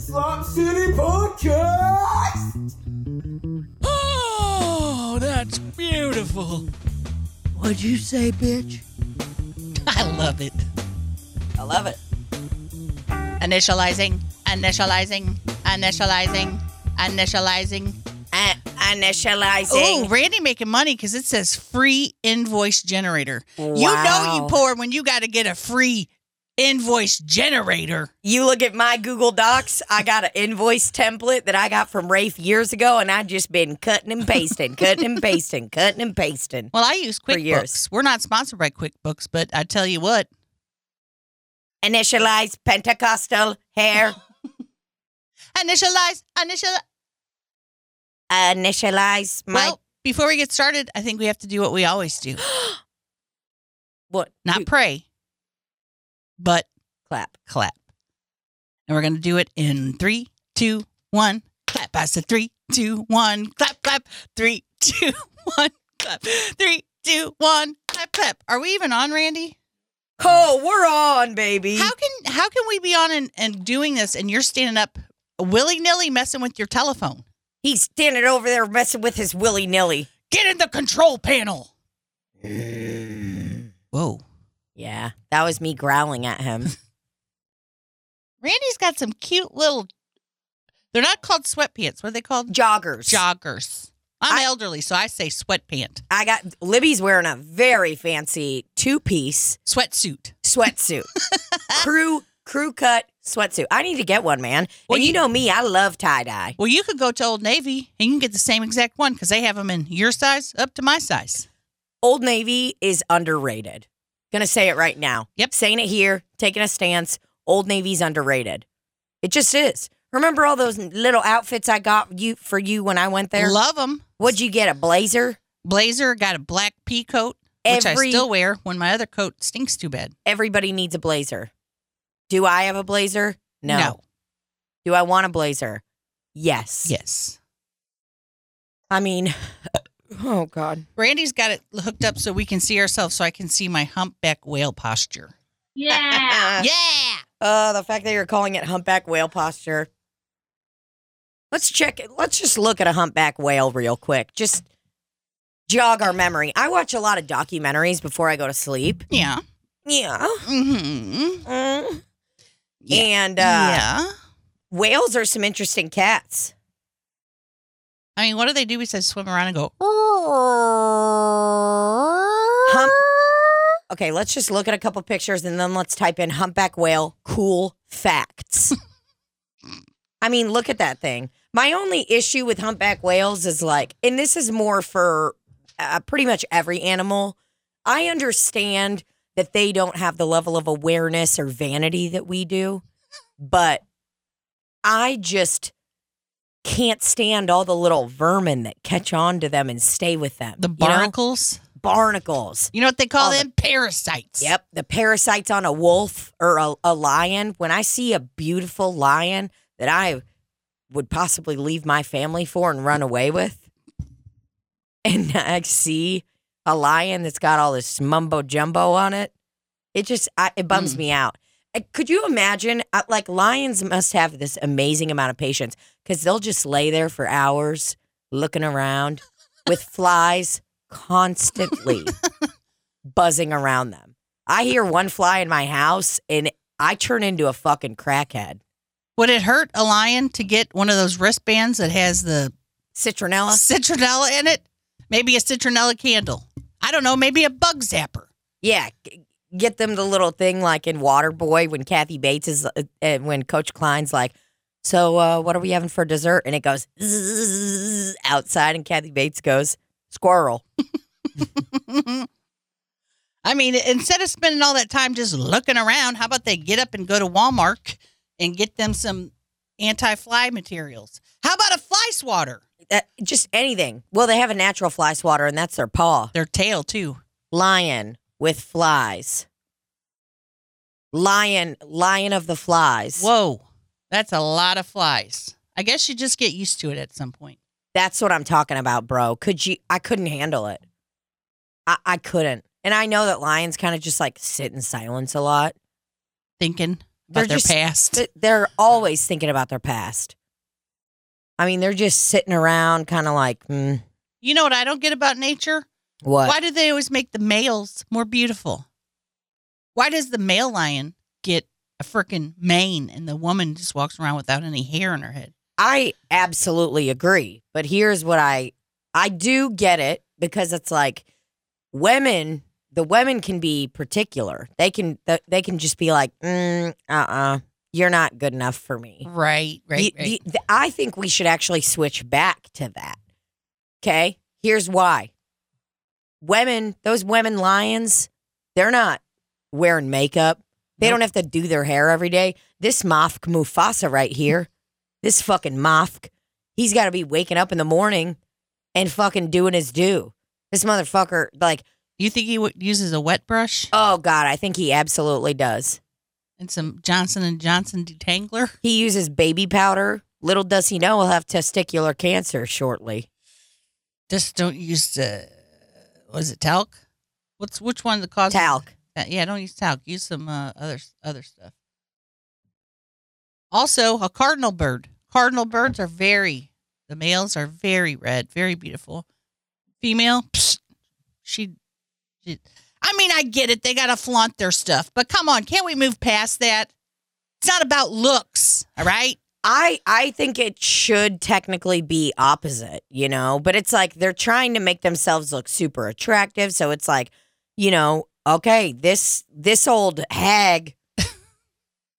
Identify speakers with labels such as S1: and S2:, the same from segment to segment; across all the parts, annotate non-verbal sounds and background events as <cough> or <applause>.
S1: Slop City Podcast.
S2: Oh, that's beautiful.
S3: What'd you say, bitch? <laughs>
S2: I love it.
S3: I love it.
S2: Initializing, initializing, initializing, initializing.
S3: Uh, initializing.
S2: Oh, Randy making money because it says free invoice generator. You know you poor when you got to get a free invoice generator.
S3: You look at my Google Docs, I got an invoice template that I got from Rafe years ago, and I've just been cutting and pasting, cutting and pasting, cutting and pasting.
S2: Well, I use. QuickBooks. We're not sponsored by QuickBooks, but I tell you what,
S3: Initialize Pentecostal hair. <laughs>
S2: initialize, initial.
S3: Initialize my
S2: Well, before we get started, I think we have to do what we always do. <gasps>
S3: what?
S2: Not
S3: You-
S2: pray, but
S3: clap.
S2: clap. And we're going to do it in three, two, one, clap. I said three, two, one, clap, clap. Three, <laughs> two, one, clap. Three, two, one, clap, clap. Are we even on, Randy?
S3: Oh, we're on, baby.
S2: How can how can we be on and, and doing this and you're standing up willy nilly messing with your telephone?
S3: He's standing over there messing with his willy nilly.
S2: Get in the control panel. Mm. Whoa.
S3: Yeah, that was me growling at him. <laughs>
S2: Randy's got some cute little they're not called sweatpants. What are they called?
S3: Joggers.
S2: Joggers. I'm
S3: I-
S2: elderly, so I say sweatpant.
S3: I got Libby's wearing a very fancy two piece
S2: Sweatsuit.
S3: sweatsuit. <laughs> crew crew cut sweatsuit. I need to get one, man.
S2: Well,
S3: and you,
S2: you-
S3: know me, I love tie dye.
S2: Well, you could go to Old Navy and you can get the same exact one because they have them in your size up to my size.
S3: Old Navy is underrated. Gonna say it right now.
S2: Yep.
S3: Saying it here, taking a stance. Old Navy's underrated. It just is. Remember all those little outfits I got you for you when I went there?
S2: Love them.
S3: What'd you get? A blazer?
S2: Blazer got a black pea coat, which
S3: Every-
S2: I still wear when my other coat stinks too bad.
S3: Everybody needs a blazer. Do I have a blazer? No.
S2: No.
S3: Do I want a blazer? Yes.
S2: Yes.
S3: I mean, <laughs> oh God.
S2: Randy's got it hooked up so we can see ourselves, so I can see my humpback whale posture.
S4: Yeah. <laughs>
S2: Yeah.
S3: Uh, the fact that you're calling it humpback whale posture. Let's check it. Let's just look at a humpback whale real quick. Just jog our memory. I watch a lot of documentaries before I go to sleep.
S2: Yeah.
S3: Yeah.
S2: Mm-hmm.
S3: Mm.
S2: Yeah.
S3: And uh,
S2: yeah.
S3: whales are some interesting cats.
S2: I mean, what do they do besides swim around and go?
S3: Hump. Okay, let's just look at a couple pictures and then let's type in humpback whale cool facts. <laughs> I mean, look at that thing. My only issue with humpback whales is like, and this is more for uh, pretty much every animal. I understand that they don't have the level of awareness or vanity that we do, but I just can't stand all the little vermin that catch on to them and stay with them.
S2: The
S3: you know?
S2: barnacles.
S3: barnacles.
S2: You know what they call
S3: All the-
S2: them? Parasites.
S3: Yep, the parasites on a wolf or a, a lion. When I see a beautiful lion that I would possibly leave my family for and run away with, and <laughs> I see a lion that's got all this mumbo jumbo on it, it just I, it bums
S2: Mm.
S3: me out. Uh, Could you imagine? uh, Like lions must have this amazing amount of patience because they'll just lay there for hours looking around with flies constantly <laughs> buzzing around them. I hear one fly in my house and I turn into a fucking crackhead.
S2: Would it hurt a lion to get one of those wristbands that has the
S3: Citronella.
S2: citronella in it? Maybe a citronella candle. I don't know. Maybe a bug zapper.
S3: Yeah, get them the little thing like in Waterboy when Kathy Bates is, uh, when Coach Klein's like, so uh, what are we having for dessert? And it goes "Zzz" <laughs> outside, and Kathy Bates goes, squirrel. <laughs>
S2: I mean, instead of spending all that time just looking around, how about they get up and go to Walmart and get them some anti-fly materials? How about a fly swatter?
S3: Uh, just anything. Well, they have a natural fly swatter, and that's their paw.
S2: Their tail too.
S3: Lion with flies. Lion, lion of the flies.
S2: Whoa, that's a lot of flies. I guess you just get used to it at some point.
S3: That's what I'm talking about, bro. Could you? I couldn't handle it. I, I couldn't. And I know that lions kind of just like sit in silence a lot.
S2: Thinking
S3: They're
S2: about their
S3: just-
S2: past.
S3: they're always thinking about their past. I mean, they're just sitting around, kind of like, hmm,
S2: You know what I don't get about nature?
S3: What?
S2: Why do they always make the males more beautiful? Why does the male lion get a freaking mane and the woman just walks around without any hair in her head?
S3: I absolutely agree. But here's what I I do get it because it's like women, the women can be particular. They can they can just be like, mm, uh-uh, you're not good enough for me.
S2: Right, right,
S3: The- the- the- I think we should actually switch back to that. Okay? Here's why. Women, those women lions, they're not wearing makeup. They
S2: Nope.
S3: don't have to do their hair every day. This Mafk Mufasa right here, <laughs> this fucking Mafk, he's got to be waking up in the morning and fucking doing his due. This motherfucker, like,
S2: you think he w- uses a wet brush
S3: oh God, I think he absolutely does.
S2: and some Johnson and Johnson detangler?
S3: He uses baby powder. Little does he know he'll have testicular cancer shortly.
S2: Just don't use the was it talc? What's which one that causes
S3: Talc.
S2: Uh, yeah, don't use talc. Use some uh, other other stuff. Also, a cardinal bird. Cardinal birds are very. The males are very red, very beautiful. Female, psh, she, she. I mean, I get it. They gotta flaunt their stuff, but come on, can't we move past that? It's not about looks, all right?
S3: I I think it should technically be opposite, you know, but it's like they're trying to make themselves look super attractive, so it's like, you know, okay, this this old hag <laughs>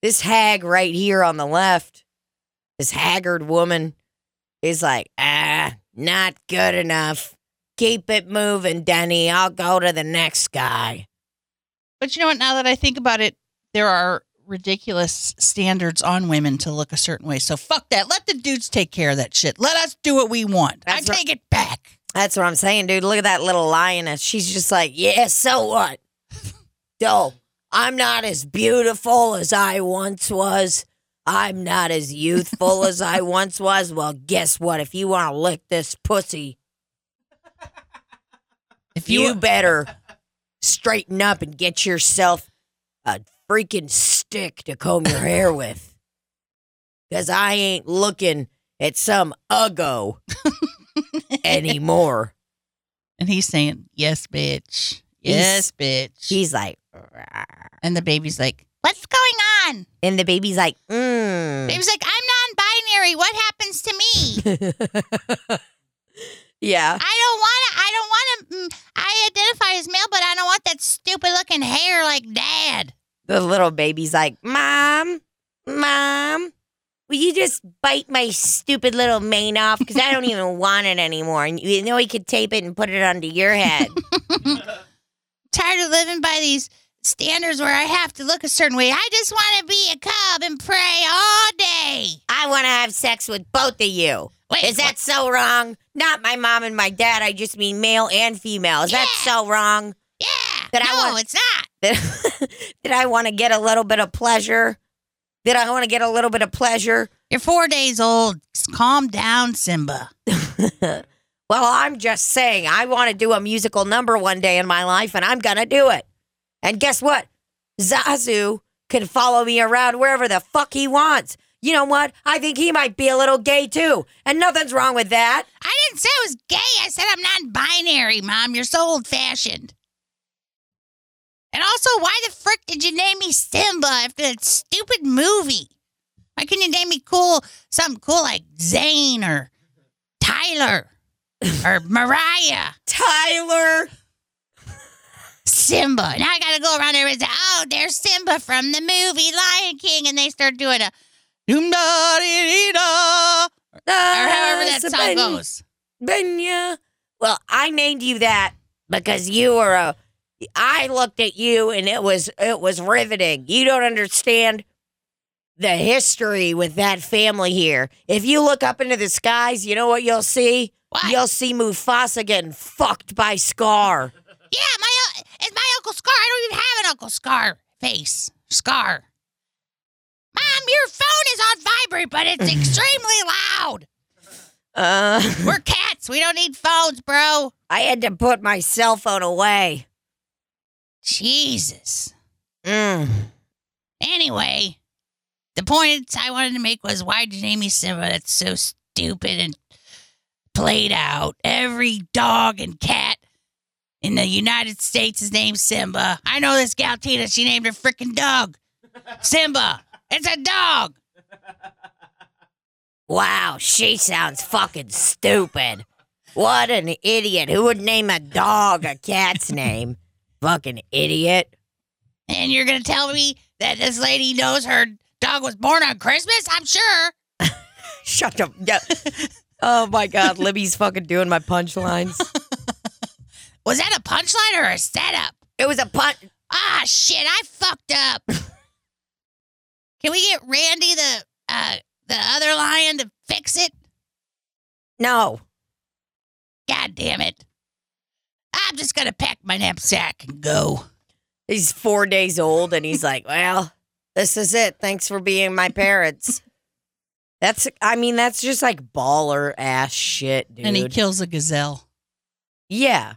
S3: this hag right here on the left, this haggard woman is like, "Ah, not good enough. Keep it moving, Denny. I'll go to the next guy."
S2: But you know what? Now that I think about it, there are ridiculous standards on women to look a certain way. So fuck that. Let the dudes take care of that shit. Let us do what we want.
S3: That's
S2: I
S3: right.
S2: take it back.
S3: That's what I'm saying, dude. Look at that little lioness. She's just like, yeah, so what? <laughs> Yo, I'm not as beautiful as I once was. I'm not as youthful as I <laughs> once was. Well, guess what? If you want to lick this pussy,
S2: If
S3: you,
S2: you,
S3: better <laughs> straighten up and get yourself a freaking stick to comb your hair <laughs> with. Because I ain't looking at some uggo <laughs> anymore.
S2: and he's saying, "Yes, bitch. Yes, bitch."
S3: He's like,
S2: and the baby's like, "What's going on?"
S3: and the baby's like, mm.
S2: Baby's like, "I'm non-binary. What happens to me? <laughs>
S3: yeah.
S2: I don't want to. I don't want to. Mm, I identify as male, but I don't want that stupid-looking hair like dad."
S3: The little baby's like, Mom, Mom, will you just bite my stupid little mane off? Because I don't even <laughs> want it anymore. And you know, he could tape it and put it onto your head. <laughs>
S2: tired of living by these standards where I have to look a certain way. I just want to be a cub and pray all day.
S3: I want to have sex with both of you.
S2: Wait,
S3: Is that so wrong? Not my mom and my dad. I just mean male and female. Is that so wrong?
S2: Yeah.
S3: That I
S2: no,
S3: want-
S2: it's not.
S3: That, <laughs> that I want to get a little bit of pleasure? That I want to get a little bit of pleasure?
S2: You're four days old. Calm down, Simba. <laughs>
S3: well, I'm just saying, I want to do a musical number one day in my life, and I'm going to do it. And guess what? Zazu can follow me around wherever the fuck he wants. You know what? I think he might be a little gay too. And nothing's wrong with that.
S2: I didn't say I was gay. I said I'm non-binary, Mom. You're so old-fashioned. And also, why the frick did you name me Simba after that stupid movie? Why couldn't you name me cool, something cool like Zane or Tyler or <laughs> Mariah?
S3: Tyler.
S2: Simba. Now I gotta go around there and say, oh, there's Simba from the movie Lion King, and they start doing a doom da dee da or ah, however that song goes.
S3: Benya. Well, I named you that because you were a. I looked at you and it was it was riveting. You don't understand the history with that family here. If you look up into the skies, you know what you'll see?
S2: What?
S3: You'll see Mufasa getting fucked by Scar.
S2: Yeah, my uh, it's my Uncle Scar. I don't even have an Uncle Scar face. Scar. Mom, your phone is on vibrate, but it's <laughs> extremely loud.
S3: Uh,
S2: We're cats. We don't need phones, bro.
S3: I had to put my cell phone away.
S2: Jesus.
S3: Mm.
S2: Anyway, the point I wanted to make was why did you name me Simba? That's so stupid and played out. Every dog and cat in the United States is named Simba. I know this gal Tina, she named her freaking dog Simba. It's a dog.
S3: Wow, she sounds fucking stupid. What an idiot. Who would name a dog a cat's name? Fucking idiot.
S2: And you're gonna tell me that this lady knows her dog was born on Christmas? I'm sure. <laughs>
S3: Shut up. Yeah. oh my God. Libby's fucking doing my punchlines. <laughs>
S2: Was that a punchline or a setup?
S3: It was a punch.
S2: Ah, shit! I fucked up. <laughs> Can we get Randy the uh the other lion to fix it?
S3: No.
S2: God damn it! I'm just gonna pack my knapsack and go.
S3: He's four days old and he's like, well, this is it. Thanks for being my parents. <laughs> That's, I mean, that's just like baller ass shit, dude.
S2: And he kills a gazelle.
S3: yeah.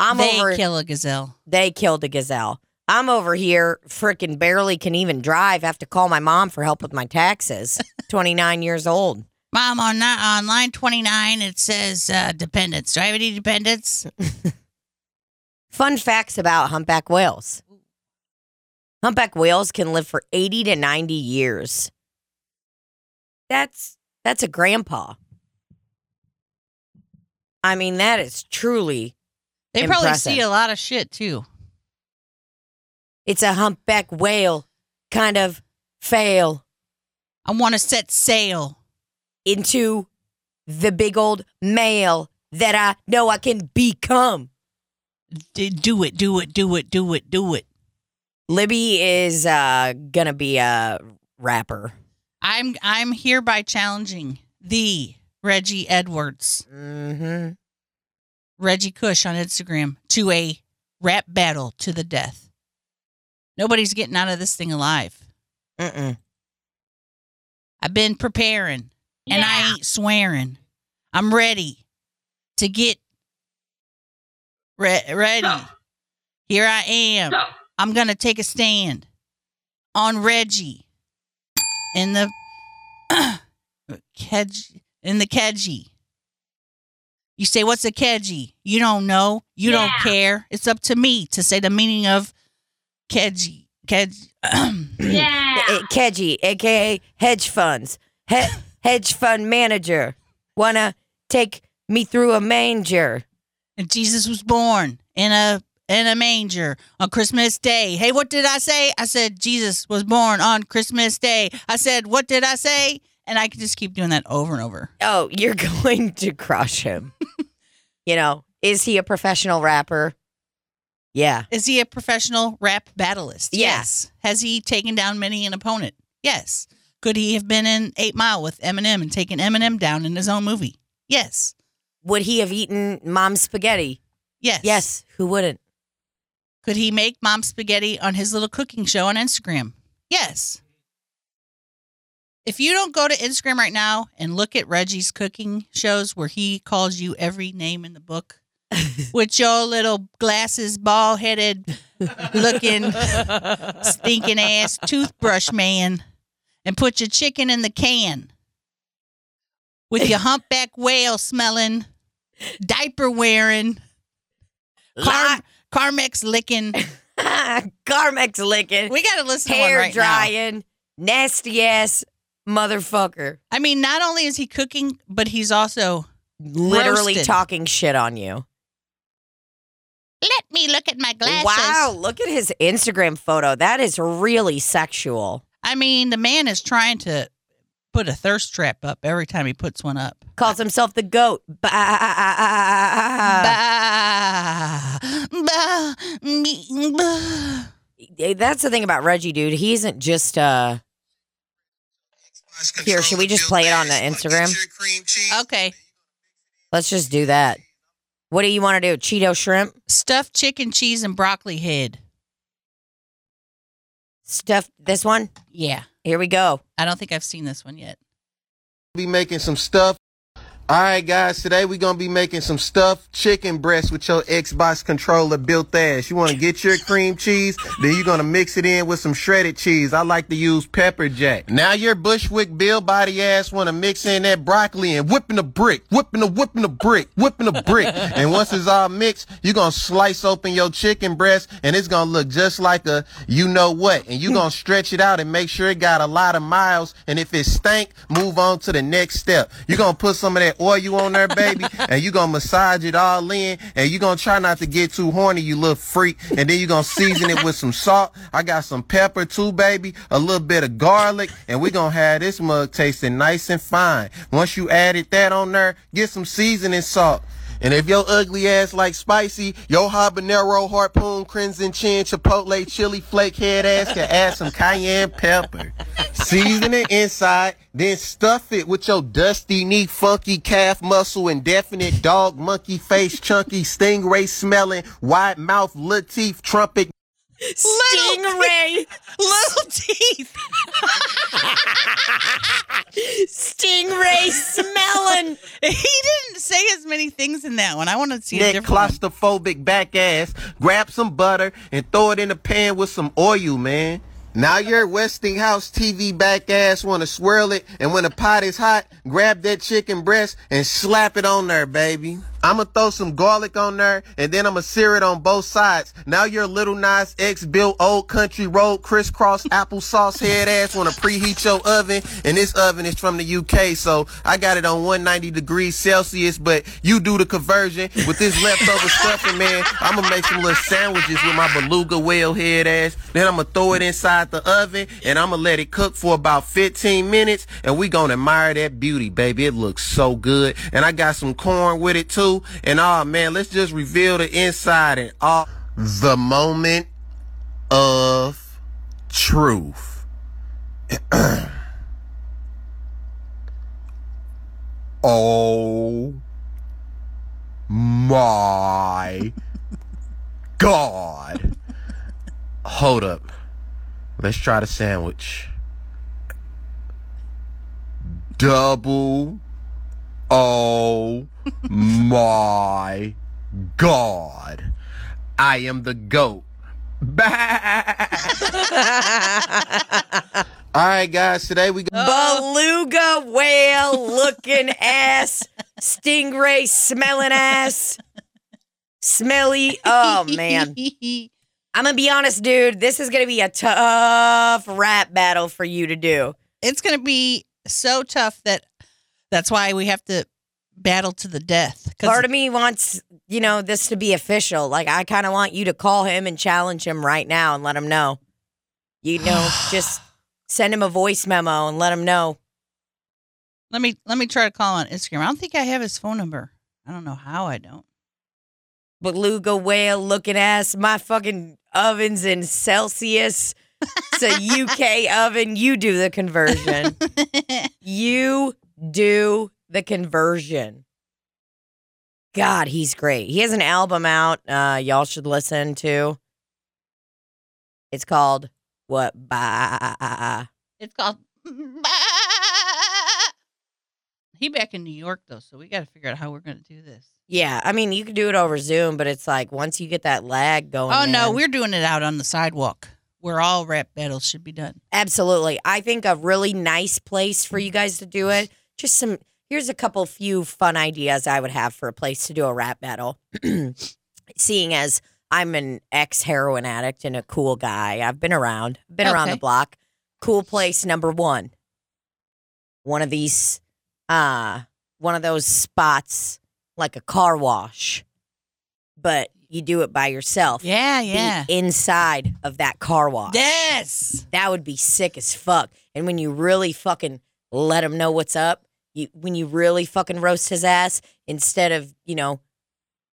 S3: I'm
S2: they
S3: over,
S2: kill a gazelle.
S3: they killed a gazelle. I'm over here, freaking barely can even drive. Have to call my mom for help with my taxes. <laughs> 29 years old.
S2: Mom, on on line 29, it says uh, dependents. Do I have any dependents? <laughs>
S3: Fun facts about humpback whales. Humpback whales can live for 80 to 90 years. That's that's a grandpa. I mean, that is truly
S2: They probably
S3: Impressive.
S2: see a lot of shit too.
S3: it's a humpback whale kind of fail
S2: I want to set sail.
S3: Into the big old male that I know I can become.
S2: Do it, do it, do it, do it, do it.
S3: Libby is uh gonna be a rapper.
S2: I'm I'm hereby challenging the Reggie Edwards,
S3: Mm-hmm.
S2: Reggie Cush on Instagram to a rap battle to the death. Nobody's getting out of this thing alive.
S3: Mm-mm.
S2: I've been preparing and I ain't swearing. I'm ready to get re- ready. Here I am. I'm going to take a stand on Reggie in the <clears throat> kedge in the kedgie. You say what's a kedgie? You don't know. You don't care. It's up to me to say the meaning of kedgie. Kedge. <clears throat>
S4: Yeah.
S3: Kedgy, aka hedge funds, he- hedge fund manager, wanna take me through a manger.
S2: and Jesus was born in a in a manger on Christmas Day. Hey, what did I say? I said Jesus was born on Christmas Day. I said, what did I say? And I could just keep doing that over and over.
S3: Oh, you're <laughs> going to crush him. you know, is he a professional rapper? Yeah.
S2: Is he a professional rap battlist?
S3: Yeah.
S2: Yes. Has he taken down many an opponent? Yes. Could he have been in Eight Mile with Eminem and taken Eminem down in his own movie? Yes.
S3: Would he have eaten mom's spaghetti?
S2: Yes.
S3: Yes. Who wouldn't?
S2: Could he make mom spaghetti on his little cooking show on Instagram? Yes. If you don't go to Instagram right now and look at Reggie's cooking shows where he calls you every name in the book <laughs> with your little glasses, ball headed looking <laughs> stinking ass toothbrush man and put your chicken in the can with your <laughs> humpback whale smelling, diaper wearing, Car- Carmex licking. <laughs>
S3: Carmex licking,
S2: We got to listen to one
S3: hair
S2: right now.
S3: drying, nasty ass motherfucker.
S2: I mean, not only is he cooking, but he's also
S3: Literally
S2: Roasted.
S3: talking shit on you.
S2: let me look at my glasses.
S3: Wow, look at his Instagram photo. That is really sexual.
S2: I mean, the man is trying to put a thirst trap up every time he puts one up.
S3: Calls himself the goat. Bah.
S2: Bah, bah, me- bah.
S3: That's the thing about Reggie, dude. He isn't just uh Here, should we just play it on the Instagram?
S2: Okay.
S3: let's just do that. What do you want to do? Cheeto shrimp?
S2: Stuffed chicken, cheese, and broccoli head.
S3: Stuff this one?
S2: Yeah.
S3: Here we go.
S2: I don't think I've seen this one yet.
S5: be making some stuff
S4: All right, guys. Today we're gonna be making some stuffed chicken breasts with your Xbox controller built ass. You want to get your cream cheese, then you're gonna mix it in with some shredded cheese. I like to use pepper jack. Now your Bushwick Bill body ass want to mix in that broccoli and whipping a brick, whipping a whipping a brick, whipping a brick. <laughs> and once it's all mixed, you're gonna slice open your chicken breast, and it's gonna look just like a you know what. And you're gonna stretch it out and make sure it got a lot of miles. And if it stank, move on to the next step. You're gonna put some of that oil you on there, baby, and you gonna massage it all in, and you gonna try not to get too horny, you little freak, and then you gonna season it with some salt. I got some pepper too, baby, a little bit of garlic, and we gonna have this mug tasting nice and fine. Once you added that on there, get some seasoning salt. And if your ugly ass like spicy, your habanero, harpoon, crimson chin, chipotle, chili flake head ass can add some cayenne pepper. Season it inside, then stuff it with your dusty knee, funky calf muscle, indefinite dog, monkey face, chunky, stingray smelling, wide mouth, little teeth, trumpet.
S3: Stingray.
S2: Little teeth.
S3: Stingray smelling.
S2: He didn't say as many things in that one. I want to see a
S4: That
S2: different one.
S4: claustrophobic back ass, grab some butter and throw it in a pan with some oil, man. Now your Westinghouse TV back ass want to swirl it, and when the pot is hot, grab that chicken breast and slap it on there, baby. I'ma throw some garlic on there, and then I'ma sear it on both sides. Now your little nice X built old country road crisscross applesauce head ass wanna preheat your oven, and this oven is from the UK, so I got it on 190 degrees Celsius, but you do the conversion with this leftover stuffing, man. I'ma make some little sandwiches with my beluga whale head ass. Then I'ma throw it inside the oven, and I'ma let it cook for about 15 minutes, and we gonna admire that beauty, baby. It looks so good, and I got some corn with it too. And oh man, let's just reveal the inside and all the moment of truth. <clears throat> oh my god. Hold up. Let's try the sandwich. Double Oh my God. I am the GOAT. <laughs> All right, guys, today we go.
S3: Beluga whale looking ass. Stingray smelling ass. Smelly. Oh, man. I'm going to be honest, dude. This is going to be a tough rap battle for you to do.
S2: it's going to be so tough that that's why we have to battle to the death.
S3: Part of me wants, you know, this to be official. Like, I kind of want you to call him and challenge him right now and let him know. You <sighs> know, just send him a voice memo and let him know.
S2: let me let me try to call on Instagram. I don't think I have his phone number. I don't know how I don't.
S3: Beluga whale looking ass. My fucking oven's in Celsius. It's a UK oven. You do the conversion. <laughs> You do the conversion. God, he's great. He has an album out. Uh, y'all should listen to. It's called what? Bah.
S2: It's called. <laughs> He back in New York though, so we got to figure out how we're going to do this.
S3: Yeah, I mean, you can do it over Zoom, but it's like once you get that lag going.
S2: Oh no,
S3: man-
S2: we're doing it out on the sidewalk where all rap battles should be done.
S3: Absolutely. I think a really nice place for you guys to do it. Just some here's a couple few fun ideas I would have for a place to do a rap battle. <clears throat> Seeing as I'm an ex heroin addict and a cool guy, I've been around, been around the block. Cool place number one. One of these uh one of those spots like a car wash. But you do it by yourself.
S2: Yeah,
S3: Be
S2: yeah.
S3: inside of that car wash.
S2: Yes.
S3: That would be sick as fuck. And when you really fucking let him know what's up, you when you really fucking roast his ass instead of you know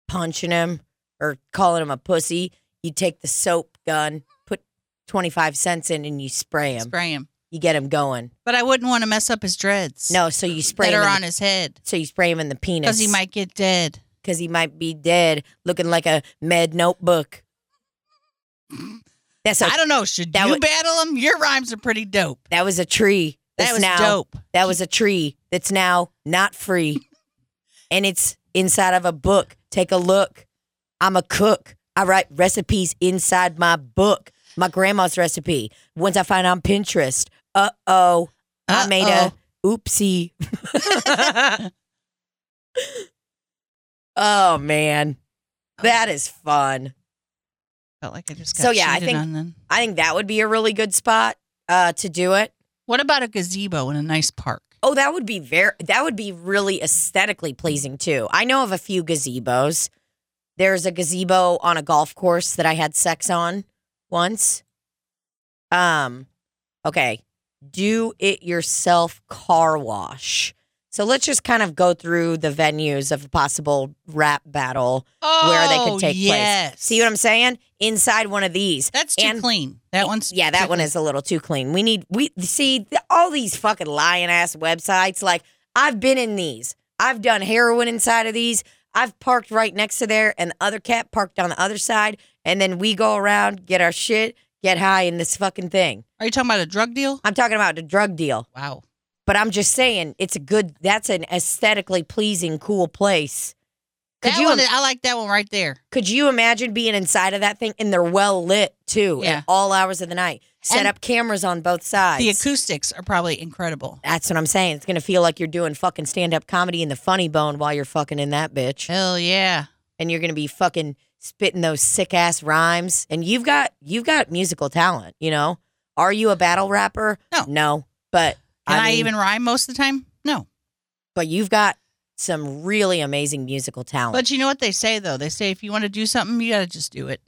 S3: punching him or calling him a pussy, you take the soap gun, put twenty five cents in, and you spray him.
S2: Spray him.
S3: You get him going.
S2: But I wouldn't want to mess up his dreads.
S3: No, so you spray
S2: that
S3: him.
S2: are
S3: in
S2: on
S3: the,
S2: his head
S3: so you spray him in the penis
S2: because he might get dead.
S3: because he might be dead, looking like a med notebook. <laughs> That's
S2: I don't know. Should
S3: that
S2: you
S3: would-
S2: battle him? Your rhymes are pretty dope.
S3: that was a tree.
S2: That was
S3: now,
S2: dope.
S3: That was a tree that's now not free. <laughs> and it's inside of a book. Take a look. I'm a cook. I write recipes inside my book. My grandma's recipe. Once I find on Pinterest. Uh oh. I made a oopsie. <laughs> oh man. That is fun.
S2: Felt like I just got
S3: So, yeah, I think-. I think that would be a really good spot uh, to do it.
S2: What about a gazebo in a nice park?
S3: Oh, that would be very that would be really aesthetically pleasing too. I know of a few gazebos. There's a gazebo on a golf course that I had sex on once. Um okay. Do it yourself car wash. So let's just kind of go through the venues of a possible rap battle where they
S2: Oh,
S3: could take
S2: yes.
S3: place. See what I'm saying? Inside one of these.
S2: That's too
S3: And-
S2: clean. That one's
S3: Yeah, that one
S2: clean.
S3: is a little too clean. We need we see all these fucking lying ass websites. Like I've been in these. I've done heroin inside of these. I've parked right next to there, and the other cat parked on the other side, and then we go around, get our shit, get high in this fucking thing.
S2: Are you talking about a drug deal?
S3: I'm talking about a drug deal,
S2: Wow.
S3: But I'm just saying it's a good. That's an aesthetically pleasing, cool place. Could
S2: That
S3: you
S2: one, I like that one right there.
S3: could you imagine being inside of that thing and they're well lit too
S2: Yeah.
S3: at all hours of the night? Set
S2: And
S3: up cameras on both sides.
S2: The acoustics are probably incredible.
S3: That's what I'm saying. It's gonna feel like you're doing fucking stand up comedy in the funny bone while you're fucking in that bitch.
S2: Hell yeah.
S3: And you're gonna be fucking spitting those sick ass rhymes. And you've got you've got musical talent, you know? Are you a battle rapper?
S2: No.
S3: No. But
S2: Can I,
S3: mean,
S2: even rhyme most of the time? No.
S3: but you've got some really amazing musical talent.
S2: But you know what they say though? They say if you want to do something, you got to just do it.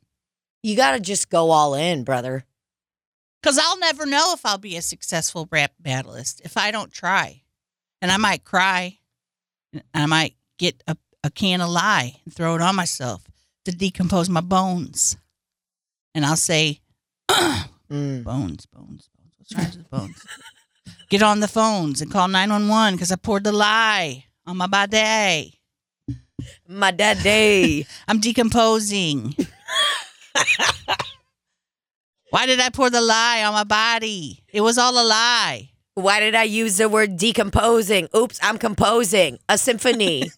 S3: you gotta just go all in, brother.
S2: Because I'll never know if I'll be a successful rap battlist if I don't try. And I might cry. And I might get a, a can of lye and throw it on myself to decompose my bones. And I'll say, <clears throat>
S3: Mm.
S2: bones, bones, bones. What's wrong with bones? <laughs> Get on the phones and call 911 because I poured the lie on my body.
S3: My daddy. <laughs>
S2: I'm decomposing. <laughs> Why did I pour the lie on my body? It was all a lie.
S3: Why did I use the word decomposing? Oops, I'm composing a symphony.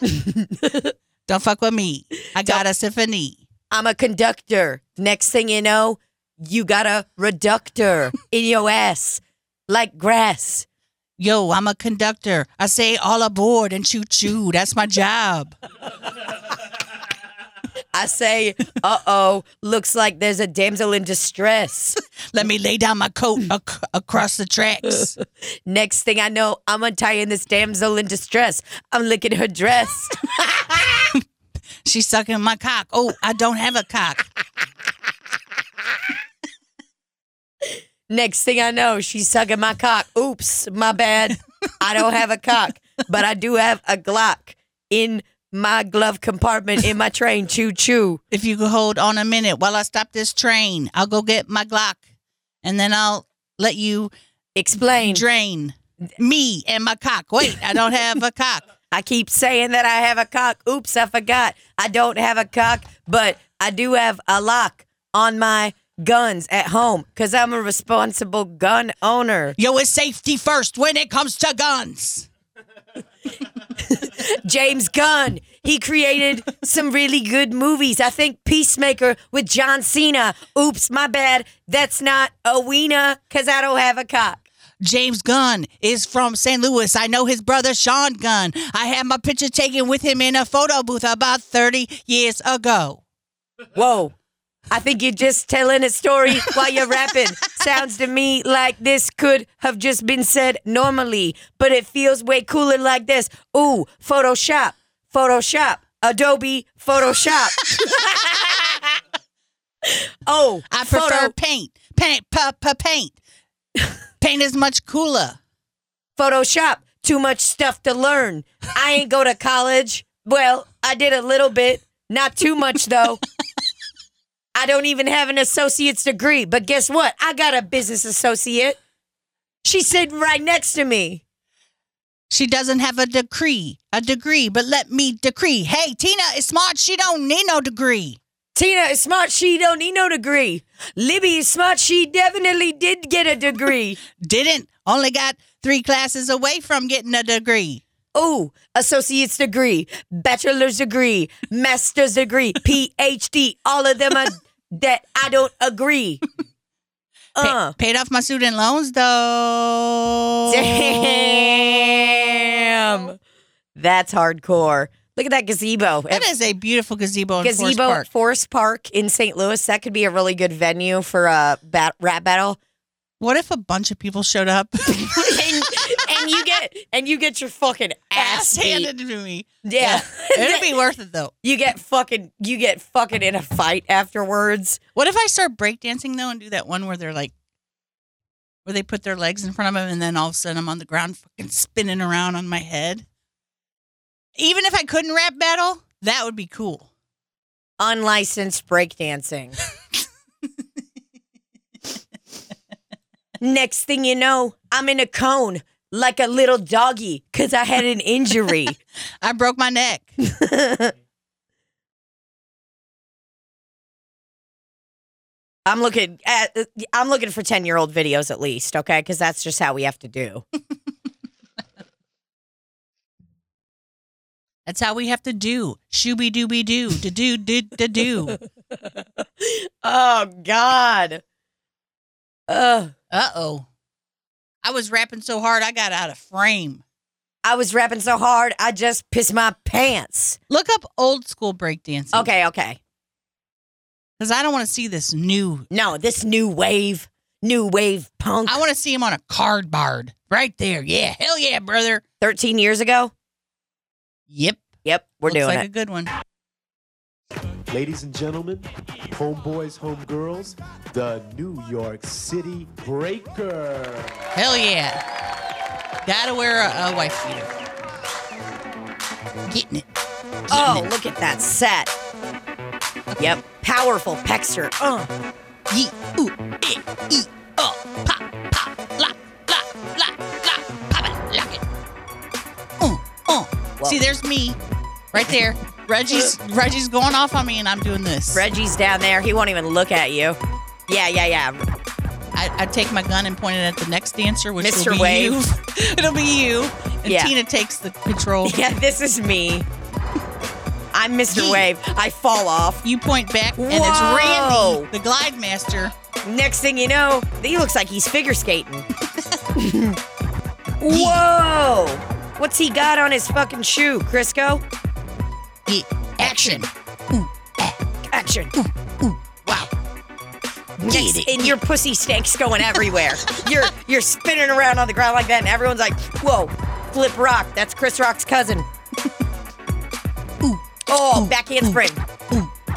S3: <laughs>
S2: Don't fuck with me. I got a symphony.
S3: I'm a conductor. Next thing you know, you got a reductor in your ass like grass.
S2: Yo, I'm a conductor. I say all aboard and choo choo. That's my job.
S3: I say, uh oh, looks like there's a damsel in distress. <laughs>
S2: Let me lay down my coat ac- across the tracks. <laughs>
S3: Next thing I know, I'm untying this damsel in distress. I'm licking her dress. <laughs>
S2: She's sucking my cock. Oh, I don't have a cock.
S3: Next thing I know, she's sucking my cock. Oops, my bad. I don't have a cock, but I do have a Glock in my glove compartment in my train. Choo choo.
S2: If you could hold on a minute while I stop this train, I'll go get my Glock and then I'll let you
S3: Explain.
S2: drain me and my cock. Wait, I don't have a cock. <laughs>
S3: I keep saying that I have a cock. Oops, I forgot. I don't have a cock, but I do have a lock on my guns at home because I'm a responsible gun owner.
S2: Yo, it's safety first when it comes to guns. <laughs>
S3: James Gunn, he created some really good movies. I think Peacemaker with John Cena. Oops, my bad. That's not a wiener because I don't have a cock.
S2: James Gunn is from St. Louis. I know his brother Sean Gunn. I had my picture taken with him in a photo booth about 30 years ago.
S3: Whoa. I think you're just telling a story while you're rapping. <laughs> Sounds to me like this could have just been said normally, but it feels way cooler like this. Ooh, Photoshop, Photoshop, Adobe Photoshop. <laughs> oh,
S2: I prefer
S3: photo,
S2: paint. Paint, pa, pa, paint. <laughs> paint is much cooler.
S3: Photoshop. Too much stuff to learn. I ain't go to college. Well, I did a little bit, not too much though. I don't even have an associate's degree, but guess what? I got a business associate. She's sitting right next to me.
S2: She doesn't have a degree, a degree, but let me decree. Hey, Tina is smart. She don't need no degree.
S3: Tina is smart. She don't need no degree. Libby is smart. She definitely did get a degree. <laughs>
S2: Didn't. Only got three classes away from getting a degree.
S3: Oh, associate's degree, bachelor's degree, master's degree, <laughs> PhD. All of them are that I don't agree. <laughs> Uh.
S2: paid off my student loans though.
S3: Damn. That's hardcore. Look at that gazebo.
S2: That is a beautiful gazebo in Forest
S3: gazebo
S2: Park.
S3: Forest Park in St. Louis. That could be a really good venue for a bat, rap battle.
S2: What if a bunch of people showed up? <laughs> <laughs>
S3: and, you get and you get your fucking ass
S2: ass handed to me.
S3: Yeah. <laughs>
S2: It'd be worth it though.
S3: you get fucking you get fucking in a fight afterwards.
S2: What if I start breakdancing though and do that one where they're like, where they put their legs in front of them and then all of a sudden I'm on the ground fucking spinning around on my head? Even if I couldn't rap battle, that would be cool.
S3: Unlicensed breakdancing. <laughs> Next thing you know, I'm in a cone like a little doggy because I had an injury. <laughs>
S2: I broke my neck. <laughs>
S3: I'm looking at I'm looking for 10 year old videos at least, okay? Because that's just how we have to do. <laughs>
S2: That's how we have to do. Shooby dooby doo. Da do do da do.
S3: oh God.
S2: Uh oh. I was rapping so hard I got out of frame.
S3: I was rapping so hard I just pissed my pants.
S2: Look up old school breakdancing.
S3: Okay, okay.
S2: Because I don't want to see this new.
S3: No, this new wave, new wave punk.
S2: I want to see him on a card board right there. Yeah. Hell yeah, brother.
S3: 13 years ago.
S2: Yep.
S3: Yep, we're
S2: Looks
S3: doing
S2: like
S3: it.
S2: a good one.
S1: Ladies and gentlemen, homeboys, homegirls, the New York City Breaker.
S2: Hell yeah. Gotta wear a, a wife beater. Getting it. Getting
S3: Oh,
S2: it.
S3: look at that set. Yep, powerful Pexter. Uh,
S2: Yee, ooh, eh, ee, oh, pop, pop, lock, lock, lock, lock, pop it, lock it. Uh, uh.
S3: Whoa.
S2: See, there's me right there. Reggie's Reggie's going off on me, and I'm doing this.
S3: Reggie's down there. He won't even look at you. Yeah, yeah, yeah.
S2: I, I take my gun and point it at the next dancer, which
S3: Mr.
S2: will be
S3: Wave.
S2: you. <laughs> It'll be you. And
S3: Yeah.
S2: Tina takes the control. <laughs>
S3: Yeah, this is me. I'm Mr. Wave. I fall off.
S2: You point back, and
S3: Whoa.
S2: it's Randy, the glide master.
S3: Next thing you know, he looks like he's figure skating. <laughs> Whoa! What's he got on his fucking shoe, Crisco?
S2: Yeah. Action.
S3: Action.
S2: Wow.
S3: Next, and your pussy stanks going everywhere. <laughs> you're you're spinning around on the ground like that, and everyone's like, "Whoa, Flip Rock, that's Chris Rock's cousin." <laughs> oh, backhand spring.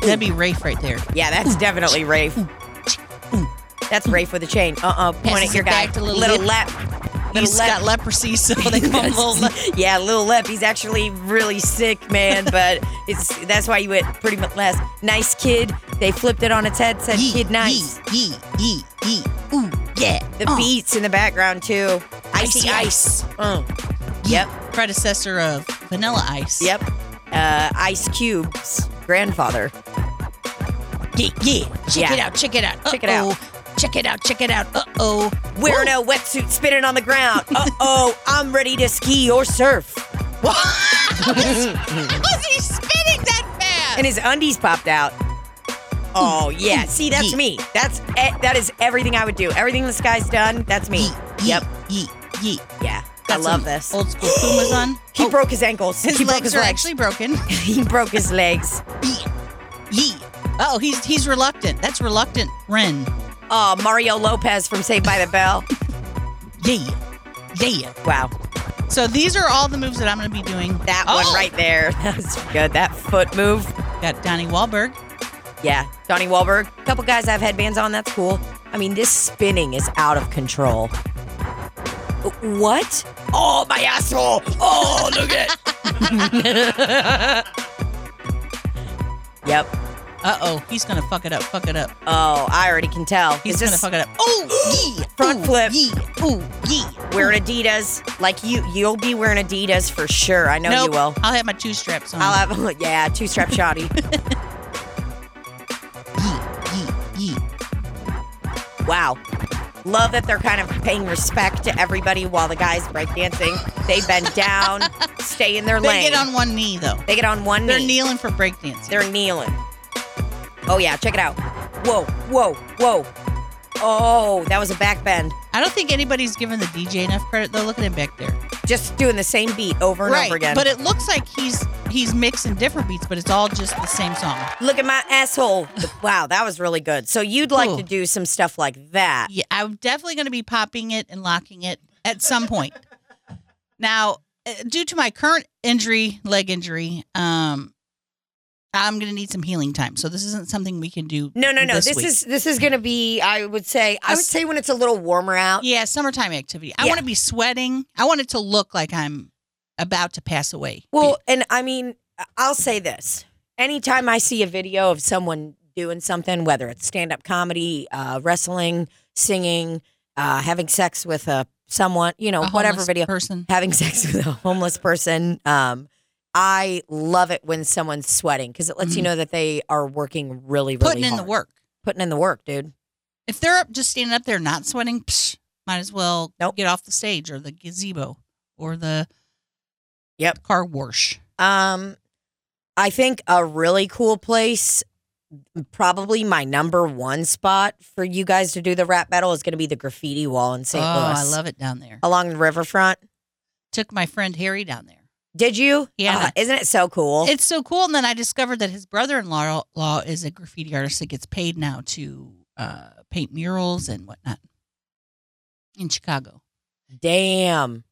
S2: That'd be Rafe right there.
S3: Yeah, that's definitely Rafe. That's Rafe with a chain. Uh uh point
S2: Passes
S3: at your guy.
S2: back to little
S3: little
S2: lip.
S3: lap.
S2: He's got leprosy, so they <laughs> call him little lep.
S3: yeah, little lip. He's actually really sick, man. <laughs> But it's that's why you went pretty much last. Nice kid. They flipped it on its head. Said
S2: Yee,
S3: kid nice.
S2: Yee, yee, yee, yee. Ooh, yeah.
S3: The
S2: Uh,
S3: beats in the background too. Icy,
S2: Icy
S3: ice. Uh. Yep.
S2: Predecessor of Vanilla Ice.
S3: Yep. Uh, Ice Cube's grandfather.
S2: Yeah, yeah. Check
S3: Yeah.
S2: it out. Check it out.
S3: Check it out.
S2: Check it out. Check it out. Uh oh.
S3: Wearing a wetsuit, spinning on the ground. Uh oh, I'm ready to ski or surf.
S2: How <laughs> was he spinning that fast?
S3: And his undies popped out. Oh yeah, see that's me. That's that is everything I would do. Everything this guy's done, that's me. Yep.
S2: Yee, yee.
S3: Yeah, I love this.
S2: Old school Pumas on. <gasps>
S3: He
S2: Oh,
S3: broke his ankles.
S2: His
S3: he broke
S2: legs
S3: his
S2: are
S3: legs.
S2: actually broken. <laughs>
S3: he broke his legs.
S2: Yee. Yee. Oh, he's he's reluctant. That's reluctant Ren.
S3: Oh, Mario Lopez from Saved by the Bell.
S2: Yeah. Yeah.
S3: Wow,
S2: So these are all the moves that I'm going to be doing.
S3: that
S2: Oh,
S3: one right there. <laughs> That's good. That foot move.
S2: Got Donnie Wahlberg.
S3: Yeah, Donnie Wahlberg. A couple guys have headbands on. That's cool. I mean, this spinning is out of control. What? Oh, my asshole! Oh, look at. <laughs> yep.
S2: Uh oh, he's gonna fuck it up. Fuck it up.
S3: Oh, I already can tell.
S2: He's
S3: Is
S2: gonna
S3: this
S2: fuck it up. Oh, <gasps> yeah.
S3: Front
S2: Ooh,
S3: flip.
S2: Yeah. Ooh, yeah.
S3: wearing Adidas? Like you, you'll be wearing Adidas for sure. I know
S2: nope.
S3: you will.
S2: I'll have my two straps on.
S3: I'll have, <laughs> yeah, two strap shoddy. <laughs>
S2: yeah, yeah, yeah.
S3: Wow. Love that they're kind of paying respect to everybody while the guys breakdancing. They bend down, <laughs> stay in their
S2: They
S3: lane.
S2: They get on one knee though.
S3: they get on one knee.
S2: They're kneeling for breakdancing.
S3: They're kneeling. Oh yeah, check it out. Whoa, whoa, whoa. Oh, that was a back bend.
S2: I don't think anybody's giving the DJ enough credit though. Look at him back there.
S3: Just doing the same beat over and
S2: right,
S3: over again.
S2: but it looks like he's he's mixing different beats, but it's all just the same song.
S3: Look at my asshole. <laughs> Wow, that was really good. So you'd like
S2: Ooh.
S3: to do some stuff like that.
S2: Yeah, I'm definitely going to be popping it and locking it at some point. <laughs> now, uh, due to my current injury, leg injury, um, I'm going to need some healing time. So this isn't something we can do.
S3: No, no, no. This,
S2: week.
S3: is this is going to be I would say I would say when it's a little warmer out.
S2: yeah, summertime activity. I
S3: Yeah.
S2: want to be sweating. I want it to look like I'm about to pass away.
S3: Well, and I mean, I'll say this. Anytime I see a video of someone doing something, whether it's stand-up comedy, uh, wrestling, singing, uh, having sex with a someone, you know, whatever video,
S2: person.
S3: having <laughs> sex with a homeless person. Um, I love it when someone's sweating because it lets you
S2: Mhm.
S3: know that they are working really, really
S2: Putting in the
S3: hard.
S2: work.
S3: Putting in the work, dude.
S2: If they're up, just standing up there not sweating, psh, might as well
S3: Nope.
S2: get off the stage or the gazebo or the
S3: Yep.
S2: car wash.
S3: Um, I think a really cool place, probably my number one spot for you guys to do the rap battle is going to be the graffiti wall in St.
S2: oh,
S3: Louis.
S2: I love it down there.
S3: along the riverfront.
S2: Took my friend Harry down there.
S3: Did you?
S2: Yeah.
S3: Uh, isn't it so cool?
S2: It's so cool. And then I discovered that his brother-in-law law is a graffiti artist that gets paid now to uh, paint murals and whatnot in Chicago.
S3: Damn.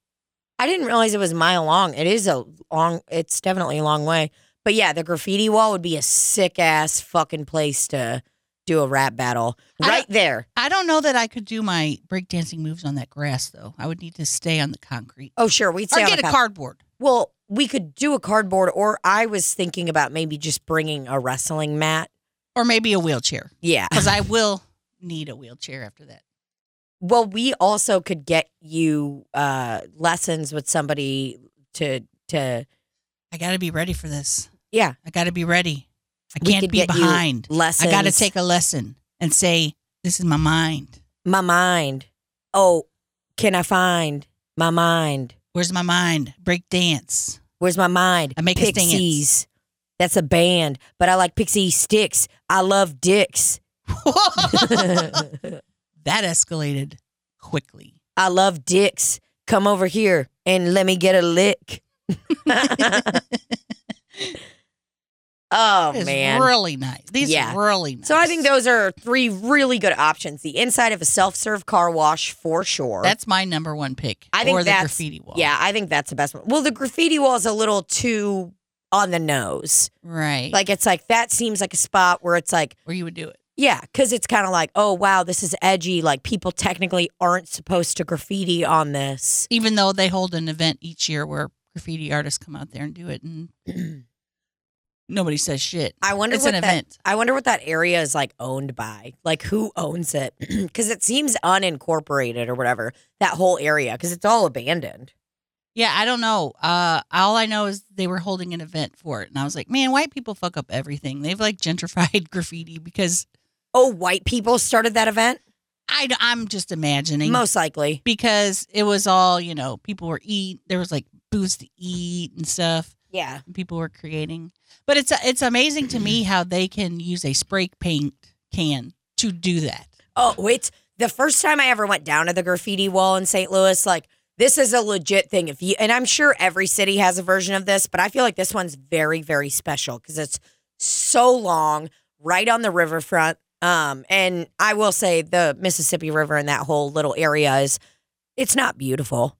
S3: I didn't realize it was a mile long. It is a long. It's definitely a long way. But yeah, the graffiti wall would be a sick ass fucking place to do a rap battle right
S2: don't-
S3: there.
S2: I don't know that I could do my breakdancing moves on that grass though. I would need to stay on the concrete
S3: Oh sure, we'd
S2: or
S3: on
S2: get a cardboard.
S3: Well, we could do a cardboard, or I was thinking about maybe just bringing a wrestling mat.
S2: or maybe a wheelchair
S3: Yeah.
S2: because I will need a wheelchair after that.
S3: Well, we also could get you uh, lessons with somebody to to
S2: I got to be ready for this.
S3: yeah.
S2: I got to be ready. I
S3: We
S2: can't be behind.
S3: lessons.
S2: I got to take a lesson and say, "This is my mind.
S3: my mind. Oh, can I find my mind?
S2: Where's my mind? Break dance."
S3: Where's my mind?
S2: I make.
S3: Pixies. That's a band, but I like Pixy Stix. I love dicks. <laughs> <laughs>
S2: that escalated quickly.
S3: I love dicks. Come over here and let me get a lick. <laughs> oh
S2: It's
S3: man.
S2: really nice. These
S3: Yeah.
S2: are really nice.
S3: So I think those are three really good options. The inside of a self-serve car wash for sure.
S2: that's my number one pick.
S3: I think
S2: or the
S3: that's
S2: graffiti wall.
S3: Yeah, I think that's the best one. Well, the graffiti wall is a little too on the nose.
S2: right.
S3: Like it's like that seems like a spot where it's like
S2: where you would do it.
S3: Yeah, because it's kind of like, oh wow, this is edgy. Like people technically aren't supposed to graffiti on this.
S2: Even though they hold an event each year where graffiti artists come out there and do it, and <clears throat> nobody says shit.
S3: I wonder
S2: It's
S3: what
S2: an
S3: that,
S2: event.
S3: I wonder what that area is like owned by. Like who owns it? <clears throat> Because it seems unincorporated or whatever. That whole area because it's all abandoned.
S2: Yeah, I don't know. Uh, all I know is they were holding an event for it, and I was like, man, white people fuck up everything. They've like gentrified <laughs> graffiti because
S3: Oh, white people started that event.
S2: I, I'm just imagining
S3: Most likely.
S2: because it was all you know. People were eat. There was like booths to eat and stuff.
S3: Yeah.
S2: people were creating. But it's it's amazing to me how they can use a spray paint can to do that.
S3: Oh, it's the first time I ever went down to the graffiti wall in St. Louis. Like, this is a legit thing. If you and I'm sure every city has a version of this, but I feel like this one's very, very special because it's so long, right on the riverfront. Um, and I will say the Mississippi River and that whole little area is it's not beautiful.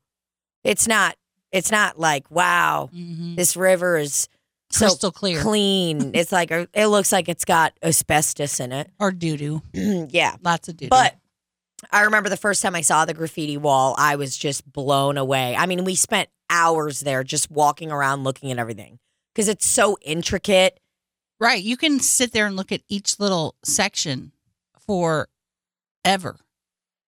S3: It's not. It's not like wow,
S2: hmm
S3: this river is so
S2: Crystal clear
S3: clean. <laughs> it's like it looks like it's got asbestos in it.
S2: or doo doo. <clears throat>
S3: yeah.
S2: Lots of doo doo.
S3: But I remember the first time I saw the graffiti wall, I was just blown away. I mean, we spent hours there just walking around looking at everything because it's so intricate.
S2: right, you can sit there and look at each little section for ever.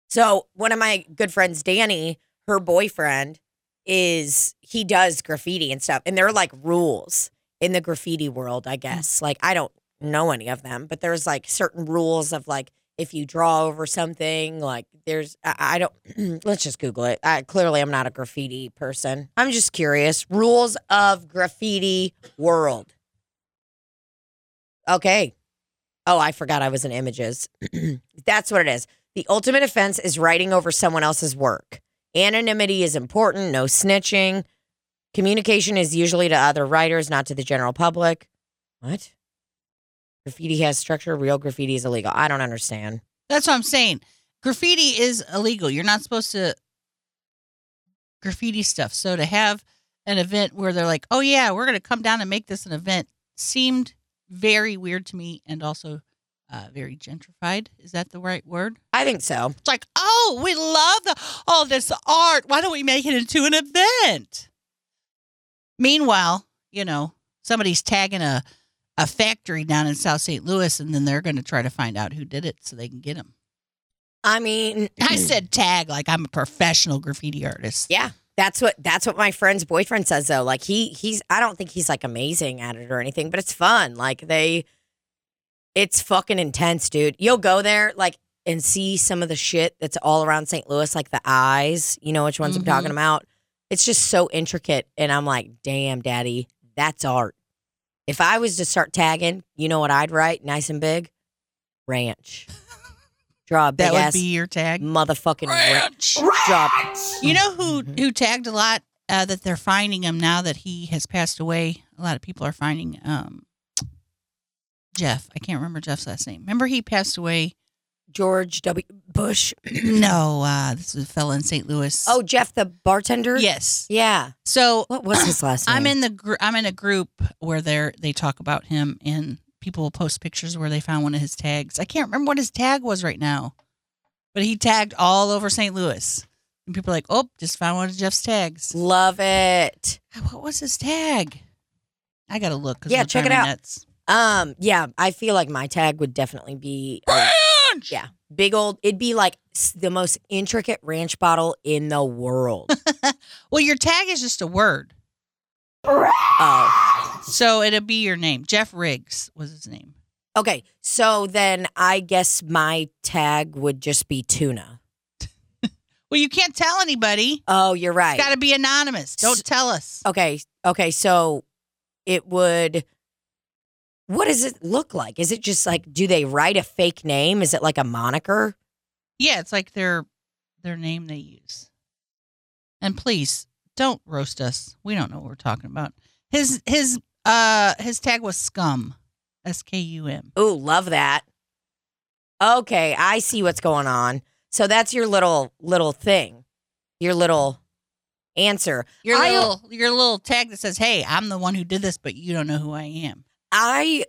S3: So, one of my good friends, Danny, her boyfriend, is he does graffiti and stuff. And there are like rules in the graffiti world, I mm. guess. Like, I don't know any of them, but there's like certain rules of like, if you draw over something, like there's, I, I don't, <clears throat> let's just Google it. I, clearly, I'm not a graffiti person. I'm just curious. Rules of graffiti world. Okay. Oh, I forgot I was in images. <clears throat> That's what it is. The ultimate offense is writing over someone else's work. Anonymity is important, no snitching. Communication is usually to other writers, not to the general public. What? Graffiti has structure, real graffiti is illegal. I don't understand.
S2: That's what I'm saying. Graffiti is illegal. You're not supposed to graffiti stuff. So to have an event where they're like, "Oh yeah, we're going to come down and make this an event," seemed very weird to me, and also uh, very gentrified. Is that the right word?
S3: I think so.
S2: It's like, oh, we love the, all this art. Why don't we make it into an event? Meanwhile, you know, somebody's tagging a a factory down in South St. Louis, and then they're going to try to find out who did it so they can get him.
S3: I mean,
S2: I said tag like I'm a professional graffiti artist.
S3: yeah, that's what that's what my friend's boyfriend says though. Like he he's I don't think he's like amazing at it or anything, but it's fun. Like they it's fucking intense, dude. You'll go there like and see some of the shit that's all around St. Louis, like the eyes, you know which ones I'm talking
S2: Mhm.
S3: about. It's just so intricate and I'm like, "Damn, daddy, that's art." If I was to start tagging, you know what I'd write nice and big? Ranch. <laughs> Draw a big
S2: That would
S3: ass
S2: be your tag.
S3: motherfucking ranch.
S2: Ranch.
S3: Draw
S2: You know who who tagged a lot uh, that they're finding him now that he has passed away. A lot of people are finding um, Jeff. I can't remember Jeff's last name. Remember he passed away.
S3: George W. Bush. <clears throat>
S2: no, uh, this is a fella in St. Louis.
S3: Oh, Jeff the bartender?
S2: yes.
S3: Yeah.
S2: So
S3: What was his last name?
S2: I'm in the gr- I'm in a group where they they talk about him and people will post pictures where they found one of his tags. I can't remember what his tag was right now, but he tagged all over St. Louis, and people are like, "Oh, just found one of Jeff's tags."
S3: Love it.
S2: What was his tag? I gotta look.
S3: Yeah, check it out.
S2: Nuts.
S3: Um, yeah, I feel like my tag would definitely be a
S2: Ranch!
S3: yeah, big old. It'd be like s- the most intricate ranch bottle in the world. <laughs>
S2: Well, your tag is just a word,
S3: oh,
S2: so it'll be your name. Jeff Riggs was his name.
S3: okay. So then I guess my tag would just be tuna. <laughs>
S2: Well, you can't tell anybody.
S3: Oh, you're right.
S2: It's got to be anonymous. Don't
S3: S-
S2: tell us.
S3: Okay. Okay. So it would. What does it look like? Is it just like, do they write a fake name? Is it like a moniker?
S2: Yeah, it's like their their name they use. And please don't roast us. We don't know what we're talking about. His his uh his tag was scum. S K U M.
S3: Ooh, love that. Okay, I see what's going on. So that's your little little thing. Your little answer.
S2: Your
S3: I-
S2: little your little tag that says, "Hey, I'm the one who did this, but you don't know who I am."
S3: I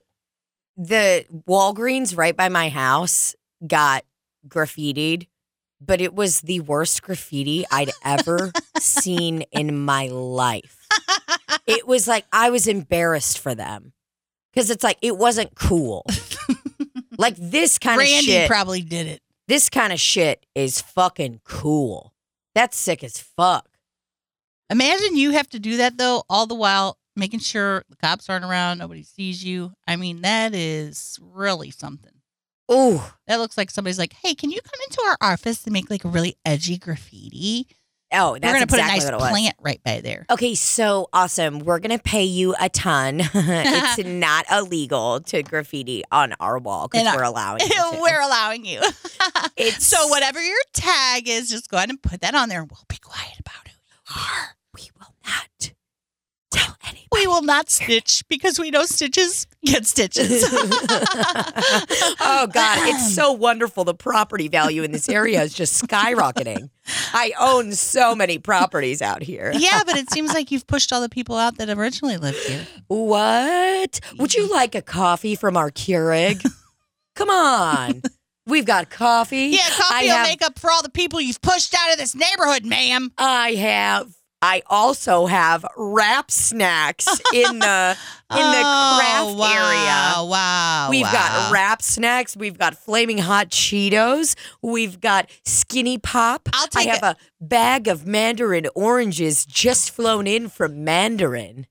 S3: the Walgreens right by my house got graffitied, but it was the worst graffiti I'd ever <laughs> seen in my life. It was like I was embarrassed for them. Cuz it's like it wasn't cool. <laughs> like this kind of
S2: Randy
S3: shit.
S2: probably did it.
S3: this kind of shit is fucking cool. That's sick as fuck.
S2: Imagine you have to do that though, all the while making sure the cops aren't around, nobody sees you. I mean, that is really something.
S3: Oh,
S2: That looks like somebody's like, "Hey, can you come into our office and make like a really edgy graffiti?"
S3: oh,
S2: We're gonna put a nice
S3: it
S2: plant right by there.
S3: Okay, so awesome. We're gonna pay you a ton. <laughs> it's <laughs> not illegal to graffiti on our wall because we're allowing.
S2: We're allowing you. <laughs>
S3: It's-
S2: so whatever your tag is, just go ahead and put that on there, and we'll be quiet about who you are.
S3: we will not anybody.
S2: We will not stitch because we know stitches get stitches. <laughs> <laughs>
S3: oh God, it's so <laughs> wonderful. The property value in this area is just skyrocketing. I own so many properties out here.
S2: yeah, but it seems like you've pushed all the people out that originally lived here.
S3: What? Would you like a coffee from our Keurig? Come on. We've got coffee.
S2: Yeah, coffee
S3: I
S2: will
S3: have,
S2: make up for all the people you've pushed out of this neighborhood, ma'am.
S3: I have. I also have Rap Snacks in the <laughs> in the oh, craft
S2: Oh, wow,
S3: area.
S2: Wow.
S3: We've
S2: wow.
S3: got Rap Snacks. We've got flaming hot Cheetos. We've got skinny pop.
S2: I'll
S3: I
S2: take
S3: have a bag of mandarin oranges just flown in from Mandarin.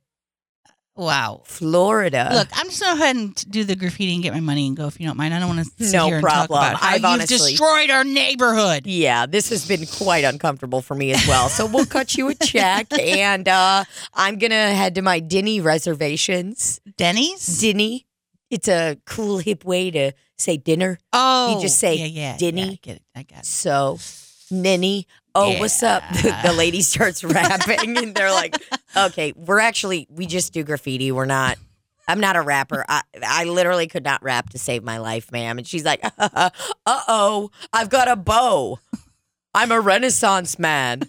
S2: Wow.
S3: Florida.
S2: Look, I'm just gonna go ahead and do the graffiti and get my money and go if you don't mind. I don't want to sit
S3: No
S2: here and
S3: problem.
S2: talk about how
S3: I've
S2: you've
S3: honestly-
S2: destroyed our neighborhood.
S3: Yeah, this has been quite uncomfortable for me as well. So we'll cut you a check, <laughs> and uh, I'm gonna head to my Denny reservations.
S2: Denny's.
S3: Denny, it's a cool hip way to say dinner.
S2: oh, you
S3: just say
S2: yeah, yeah,
S3: Denny.
S2: Yeah, I get it. I got it.
S3: So, Ninny, oh, what's up? <laughs>
S2: Yeah.
S3: The, lady starts <laughs> rapping, and they're like, "Okay, we're actually we just do graffiti. We're not." I'm not a rapper. I, I literally could not rap to save my life, ma'am. And she's like, <laughs> uh oh, I've got a bow. I'm a Renaissance man.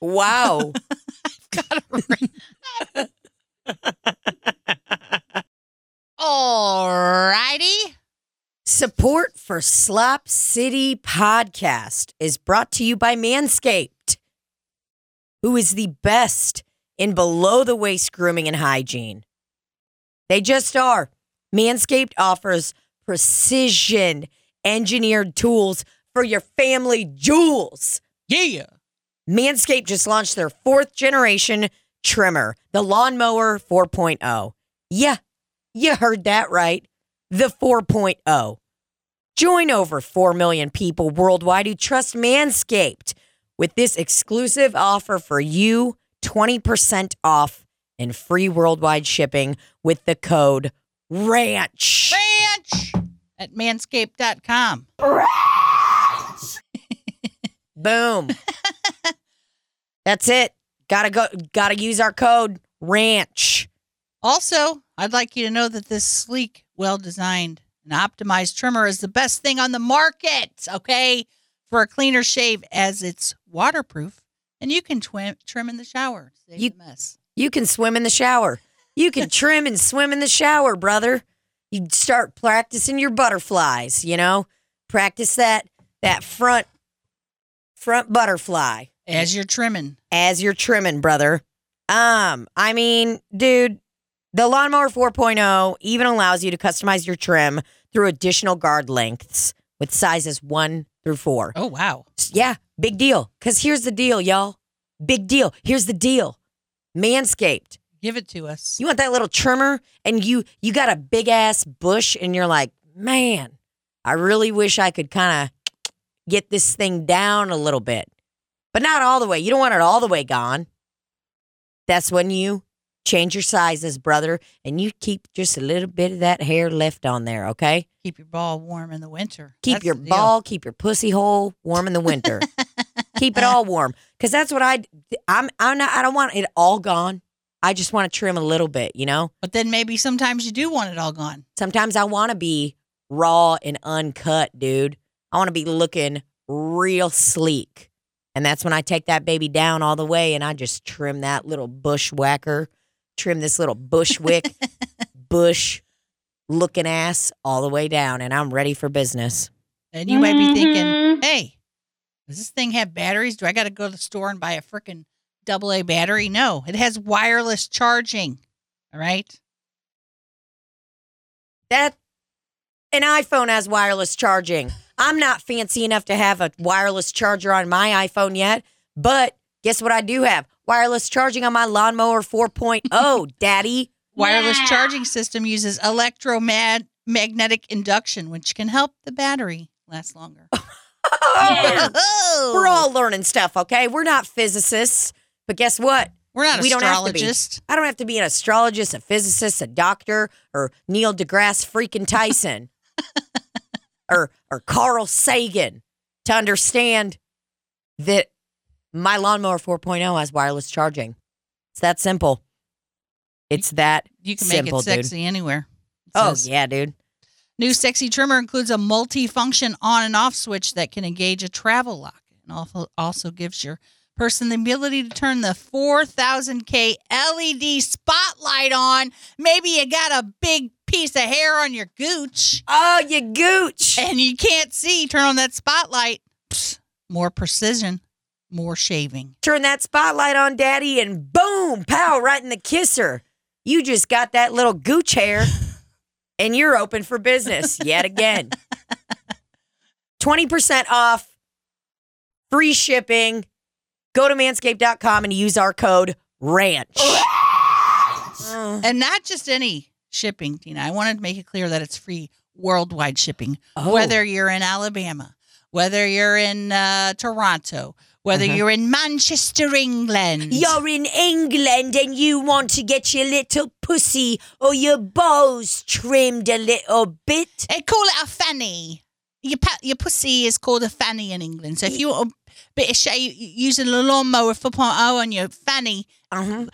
S3: Wow.
S2: Alrighty.
S3: Support for Slop City Podcast is brought to you by Manscaped, who is the best in below the waist grooming and hygiene. They just are. Manscaped offers precision engineered tools for your family jewels.
S2: Yeah.
S3: Manscaped just launched their fourth generation trimmer, the Lawnmower 4.0. Yeah, you heard that right. The 4.0. Join over 4 million people worldwide who trust Manscaped with this exclusive offer for you 20% off and free worldwide shipping with the code RANCH.
S2: Ranch at manscaped.com. RANCH! <laughs>
S3: Boom. That's it. Gotta go. Gotta use our code RANCH.
S2: Also, I'd like you to know that this sleek, well designed, and optimized trimmer is the best thing on the market, okay? For a cleaner shave, as it's waterproof and you can twim, trim in the shower. Save
S3: You-
S2: the mess.
S3: You can swim in the shower. You can <laughs> trim and swim in the shower, brother. You start practicing your butterflies, you know? Practice that that front front butterfly
S2: As you're trimming.
S3: as you're trimming, brother. Um, I mean, dude, the lawnmower 4.0 even allows you to customize your trim through additional guard lengths with sizes 1 through 4.
S2: Oh, wow.
S3: Yeah, big deal. Cuz here's the deal, y'all. Big deal. Here's the deal. Manscaped.
S2: Give it to us.
S3: You want that little trimmer and you you got a big ass bush and you're like, "Man, I really wish I could kind of get this thing down a little bit." But not all the way. You don't want it all the way gone. That's when you change your sizes, brother, and you keep just a little bit of that hair left on there, okay?
S2: Keep your ball warm in the winter.
S3: Keep
S2: That's
S3: your ball, keep your pussy hole warm in the winter. <laughs> keep it all warm cuz that's what I I'm I'm not I don't want it all gone. I just want to trim a little bit, you know?
S2: But then maybe sometimes you do want it all gone.
S3: Sometimes I want to be raw and uncut, dude. I want to be looking real sleek. And that's when I take that baby down all the way and I just trim that little bushwhacker, trim this little bushwick, <laughs> bush looking ass all the way down. And I'm ready for business.
S2: And you might be thinking, mm-hmm. hey, does this thing have batteries? Do I got to go to the store and buy a freaking double A battery? No, it has wireless charging. All right.
S3: That an iPhone has wireless charging. I'm not fancy enough to have a wireless charger on my iPhone yet, but guess what I do have? Wireless charging on my lawnmower 4.0, <laughs> daddy.
S2: Wireless charging system uses electromagnetic induction, which can help the battery last longer. <laughs>
S3: Oh, We're all learning stuff, okay? We're not physicists, but guess what?
S2: We're not
S3: we don't have to be.
S2: astrologists.
S3: I don't have to be an astrologist, a physicist, a doctor, or Neil deGrasse freaking Tyson, <laughs> or or Carl Sagan to understand that my lawnmower 4.0 has wireless charging. It's that simple. It's that
S2: You can make it sexy anywhere. It.
S3: Oh
S2: says,
S3: yeah, dude.
S2: New sexy trimmer includes a multi-function on and off switch that can engage a travel lock and also also gives your person the ability to turn the 4000K LED spotlight on. Maybe you got a big piece of hair on your gooch
S3: Oh, you gooch.
S2: and you can't see. Turn on that spotlight. Psst, more precision, more shaving.
S3: Turn that spotlight on, daddy, and boom, pow, right in the kisser. You just got that little gooch hair, <laughs> and you're open for business yet again. <laughs> 20% off, free shipping. Go to manscaped.com and use our code RANCH. <laughs> Uh,
S2: And not just any shipping, Tina. I wanted to make it clear that it's free worldwide shipping.
S3: Oh.
S2: Whether you're in Alabama, whether you're in uh, Toronto, whether
S3: Mhm.
S2: you're in Manchester, England.
S3: You're in England and you want to get your little pussy or your balls trimmed a little bit.
S2: They call it a fanny. Your your pussy is called a fanny in England. So if you want a bit of shave, using a lawnmower 4.0 on your fanny,
S3: Uh-huh.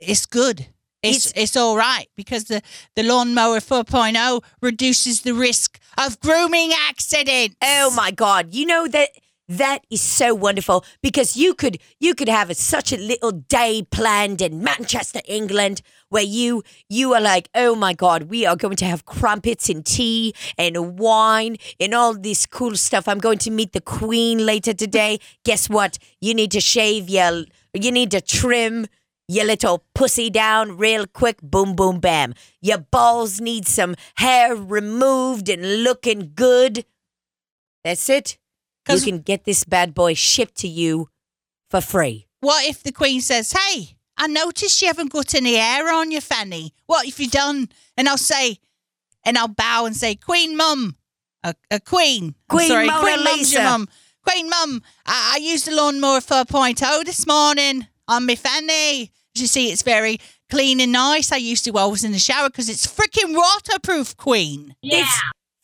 S2: it's good. It's,
S3: It's-
S2: it's all right because the, the lawnmower 4.0 reduces the risk of grooming accidents.
S3: Oh my God! You know that that is so wonderful because you could you could have a, such a little day planned in Manchester, England, where you you are like, oh my God, we are going to have crumpets and tea and wine and all this cool stuff. I'm going to meet the Queen later today. <laughs> Guess what? You need to shave your you need to trim your little pussy down real quick. Boom, boom, bam. Your balls need some hair removed and looking good. That's it. You
S2: 'Cause-
S3: can get this bad boy shipped to you for free.
S2: What if the Queen says, Hey, I noticed you haven't got any hair on your fanny. What have you done? And I'll say, and I'll bow and say, Queen Mum, a, a Queen. I'm
S3: Queen
S2: sorry,
S3: Mona
S2: Queen Mum's your mum. Queen Mum, I, I used the lawnmower 4.0 this morning on my fanny. As you see, it's very clean and nice. I used to while I was in the shower because it's freaking waterproof, Queen.
S3: It's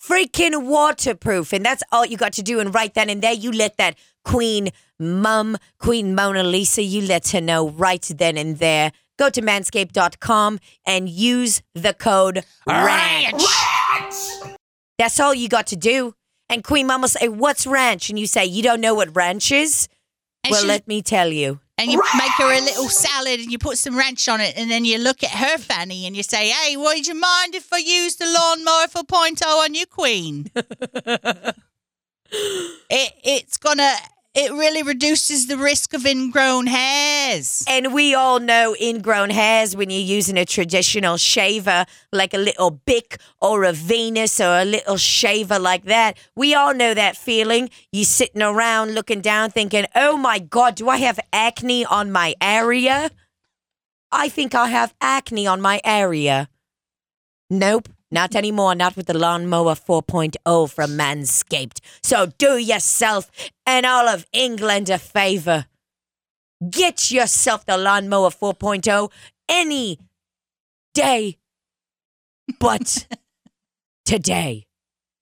S3: freaking waterproof. And that's all you got to do. And right then and there, you let that Queen Mum, Queen Mona Lisa, you let her know right then and there. Go to manscaped.com and use the code RANCH. That's all you got to do. And Queen Mom will say, What's ranch? And you say, You don't know what ranch is?
S2: And
S3: well, let me tell you.
S2: And you make her a little salad and you put some ranch on it and then you look at her fanny and you say, Hey, would you mind if I use the lawnmower for 4.0 on you, Queen? <laughs> it it's gonna it really reduces the risk of ingrown hairs.
S3: And we all know ingrown hairs when you're using a traditional shaver, like a little Bic or a Venus or a little shaver like that. We all know that feeling. You're sitting around looking down thinking, oh my God, do I have acne on my area? I think I have acne on my area. Nope, not anymore. Not with the lawnmower 4.0 from Manscaped. So do yourself and all of England a favor. Get yourself the lawnmower 4.0 any day but <laughs> today.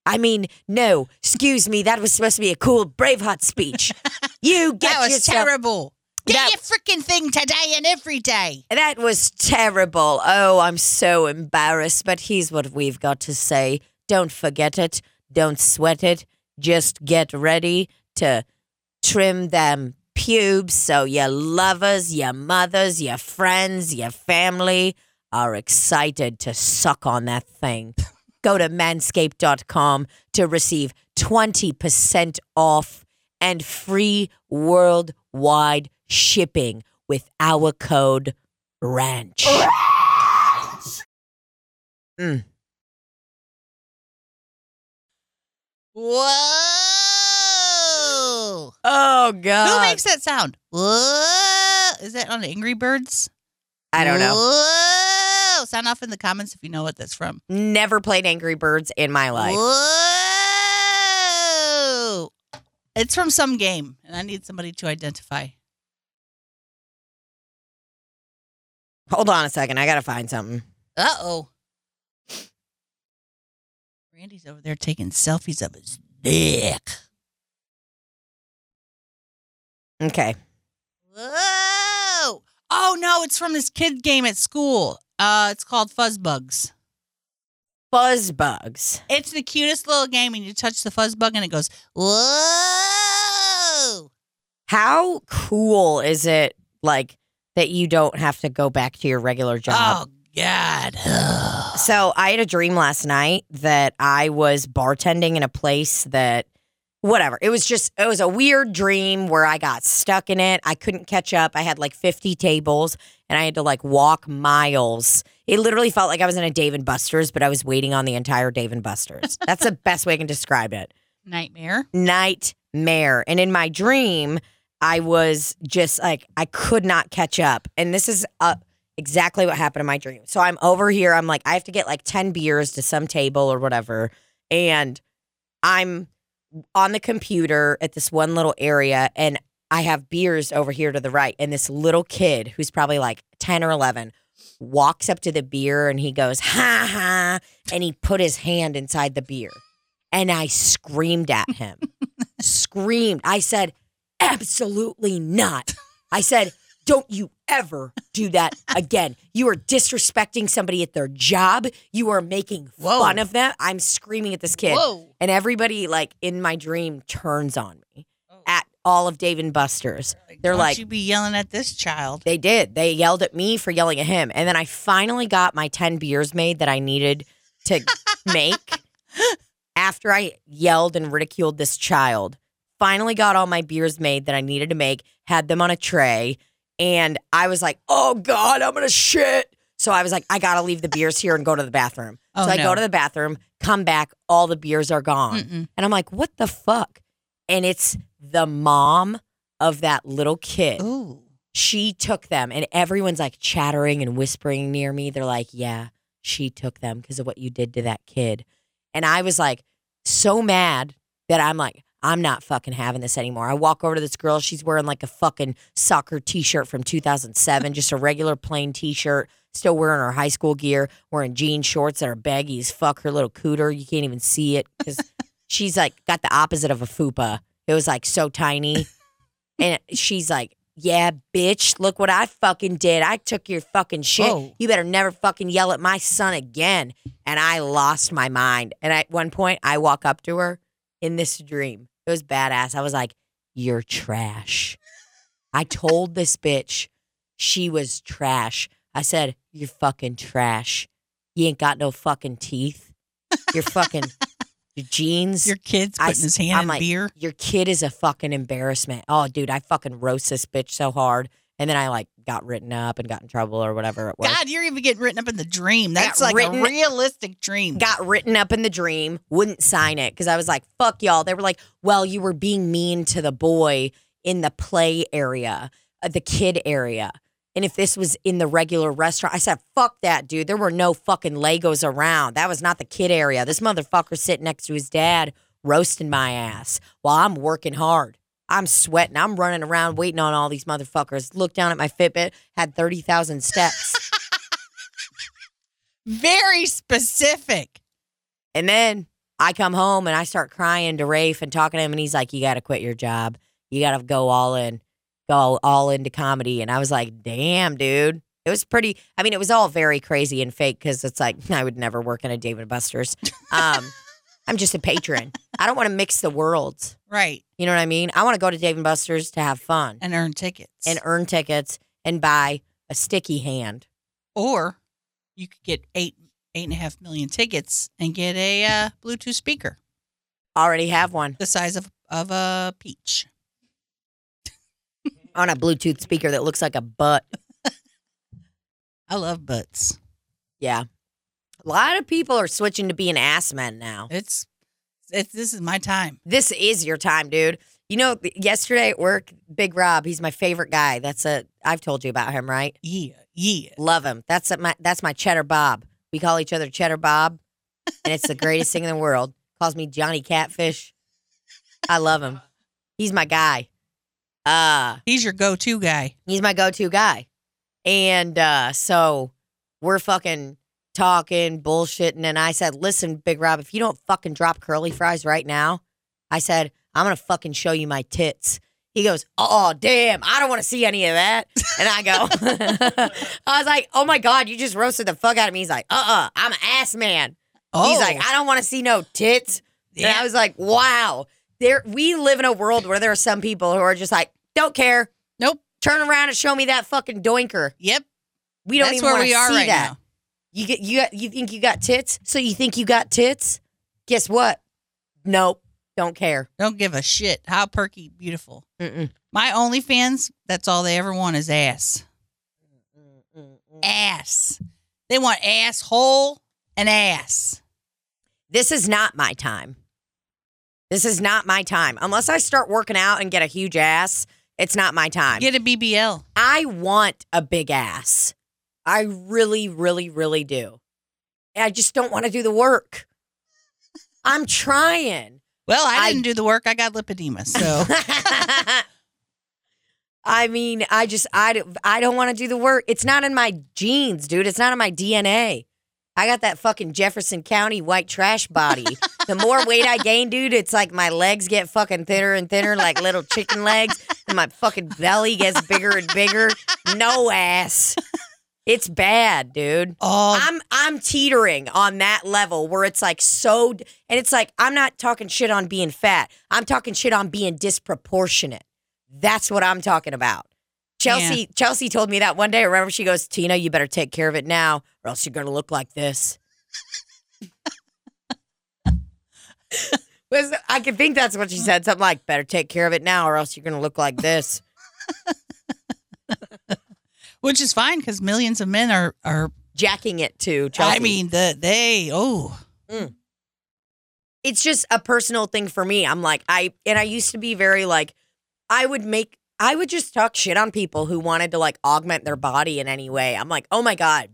S3: I mean, no, excuse me, that was supposed to be a cool Braveheart speech. <laughs> You get
S2: that was
S3: yourself
S2: terrible. Get
S3: That-
S2: your freaking thing today and every day.
S3: That was terrible. Oh, I'm so embarrassed, but here's what we've got to say. Don't forget it. Don't sweat it. Just get ready to trim them pubes so your lovers, your mothers, your friends, your family are excited to suck on that thing. <laughs> Go to manscaped.com to receive 20% off and free worldwide shipping with our code RANCH. Mm.
S2: Whoa.
S3: Oh, God.
S2: Who makes that sound? Whoa. Is that on Angry Birds?
S3: I don't know.
S2: Whoa. Sound off in the comments if you know what that's from.
S3: Never played Angry Birds in my life.
S2: Whoa. It's from some game, and I need somebody to identify.
S3: Hold on a second. I got to find something.
S2: Uh oh. Randy's over there taking selfies of his dick.
S3: Okay.
S2: Whoa! Oh no, it's from this kid game at school. Uh, it's called Fuzzbugs.
S3: Fuzzbugs.
S2: It's the cutest little game, and you touch the fuzz bug, and it goes whoa.
S3: How cool is it, like, that you don't have to go back to your regular job?
S2: Oh God. <sighs>
S3: So I had a dream last night that I was bartending in a place that whatever. It was just it was a weird dream where I got stuck in it. I couldn't catch up. I had like 50 tables and I had to like walk miles. It literally felt like I was in a Dave and Buster's, but I was waiting on the entire Dave and Buster's. That's the <laughs> best way I can describe it
S2: Nightmare.
S3: nightmare. And in my dream, I was just like I could not catch up. And this is uh exactly what happened in my dream. So I'm over here. I'm like, I have to get like 10 beers to some table or whatever. And I'm on the computer at this one little area and I have beers over here to the right. And this little kid who's probably like 10 or 11 walks up to the beer and he goes, ha ha. And he put his hand inside the beer. And I screamed at him. <laughs> screamed. I said, absolutely not. I said, don't you ever do that again. You are disrespecting somebody at their job. You are making
S2: Whoa.
S3: fun of them. I'm screaming at this kid.
S2: Whoa.
S3: And everybody, like in my dream, turns on me
S2: Oh.
S3: at all of Dave and Buster's. They're like,
S2: you be yelling at this child.
S3: they did. They yelled at me for yelling at him. And then I finally got my 10 beers made that I needed to make <laughs> after I yelled and ridiculed this child. Finally got all my beers made that I needed to make, had them on a tray. And I was like, oh God, I'm going to shit. So I was like, I got to leave the beers here and go to the bathroom.
S2: Oh,
S3: so I
S2: no.
S3: go to the bathroom, come back, all the beers are gone.
S2: Mm-mm.
S3: And I'm like, what the fuck? And it's the mom of that little kid
S2: Ooh.
S3: she took them and everyone's like chattering and whispering near me they're like yeah she took them because of what you did to that kid and i was like so mad that i'm like i'm not fucking having this anymore i walk over to this girl she's wearing like a fucking soccer t-shirt from 2007 just a regular plain t-shirt still wearing her high school gear wearing jean shorts that are baggy as fuck her little cooter you can't even see it because <laughs> she's like got the opposite of a fupa it was like so tiny and she's like, Yeah, bitch, look what I fucking did. I took your fucking shit. You better never fucking yell at my son again. And I lost my mind. And at one point, I walk up to her in this dream. It was badass. I was like, You're trash. I told this bitch she was trash. I said, You're fucking trash. You ain't got no fucking teeth. You're fucking, <laughs> your jeans.
S2: Your kid's
S3: I
S2: putting
S3: s-
S2: his hand
S3: I'm
S2: in
S3: like,
S2: beer.
S3: Your kid is a fucking embarrassment. Oh, dude, I fucking roast this bitch so hard. And then I like got written up and got in trouble or whatever it was.
S2: God, you're even getting written up in the dream. That's
S3: got
S2: like
S3: written-
S2: a realistic dream.
S3: Got written up in the dream, wouldn't sign it because I was like, fuck y'all. They were like, well, you were being mean to the boy in the play area, uh, the kid area. And if this was in the regular restaurant, I said, fuck that, dude. There were no fucking Legos around. That was not the kid area. This motherfucker sitting next to his dad roasting my ass while I'm working hard. I'm sweating. I'm running around waiting on all these motherfuckers. Look down at my Fitbit, had 30,000 steps. <laughs>
S2: Very specific.
S3: And then I come home and I start crying to Rafe and talking to him, and he's like, "You got to quit your job. You got to go all in, go all into comedy." And I was like, "Damn, dude." It was pretty. I mean, it was all very crazy and fake because it's like <laughs> I would never work in a Dave and Buster's. Um, I'm just a patron. I don't want to mix the worlds.
S2: Right.
S3: You know what I mean? I want to go to Dave and Buster's to have fun
S2: And earn tickets.
S3: and earn tickets and buy a sticky hand.
S2: or you could get eight eight and a half million tickets and get a uh, Bluetooth speaker
S3: Already have one
S2: the size of of a peach.
S3: on a Bluetooth speaker that looks like a butt. <laughs>
S2: I love butts.
S3: Yeah. A lot of people are switching to being ass men now.
S2: It's it's this is my time.
S3: This is your time, dude. You know, yesterday at work, Big Rob, he's my favorite guy. That's a I've told you about him, right?
S2: Yeah, yeah.
S3: Love him. That's a, my that's my Cheddar Bob. We call each other Cheddar Bob, and it's the greatest thing in the world. Calls me Johnny Catfish. I love him. He's my guy. Uh
S2: He's your go-to guy.
S3: he's my go-to guy. And uh so we're fucking talking, bullshitting, and I said, Listen, Big Rob, if you don't fucking drop curly fries right now, I said, I'm gonna fucking show you my tits. He goes, Oh damn, I don't wanna see any of that. And I go, <laughs> I was like, Oh my god, you just roasted the fuck out of me. He's like, uh-uh, I'm an ass man.
S2: Oh,
S3: He's like, oh. I don't wanna see no tits. And. I was like, Wow. There we live in a world where there are some people who are just like, don't care.
S2: nope.
S3: Turn around and show me that fucking doinker.
S2: Yep.
S3: We don't
S2: That's
S3: even
S2: where
S3: want
S2: we are
S3: see
S2: right
S3: that.
S2: now.
S3: You get you got you think you got tits? So you think you got tits? Guess what? Nope. Don't care.
S2: Don't give a shit. How perky, beautiful.
S3: Mm-mm.
S2: My OnlyFans, that's all they ever want is ass. Ass. They want asshole and ass.
S3: This is not my time. This is not my time. Unless I start working out and get a huge ass, it's not my time.
S2: Get a BBL.
S3: I want a big ass. I really, really, really do. I just don't want to do the work. I'm trying.
S2: Well, I
S3: I-
S2: didn't do the work. I got lipedema. So <laughs>
S3: I mean, I just I I don't want to do the work. It's not in my genes, dude. It's not in my DNA. I got that fucking Jefferson County white trash body. the more weight I gain, dude, it's like my legs get fucking thinner and thinner, like little chicken legs, and my fucking belly gets bigger and bigger. No ass. It's bad, dude.
S2: oh,
S3: I'm I'm teetering on that level where it's like so and it's like I'm not talking shit on being fat. I'm talking shit on being disproportionate. That's what I'm talking about. Chelsea Chelsea told me that one day. Remember she goes, "Tina, you better take care of it now or else you're going to look like this." <laughs> Was I can think that's what she said. Something like, "Better take care of it now or else you're going to look like this."
S2: Which is fine because millions of men are are.
S3: Jacking it too. Chelsea.
S2: I mean, the they oh mm.
S3: it's just a personal thing for me. I'm like, I and I used to be very like, I would make, I would just talk shit on people who wanted to like augment their body in any way. I'm like, oh my god,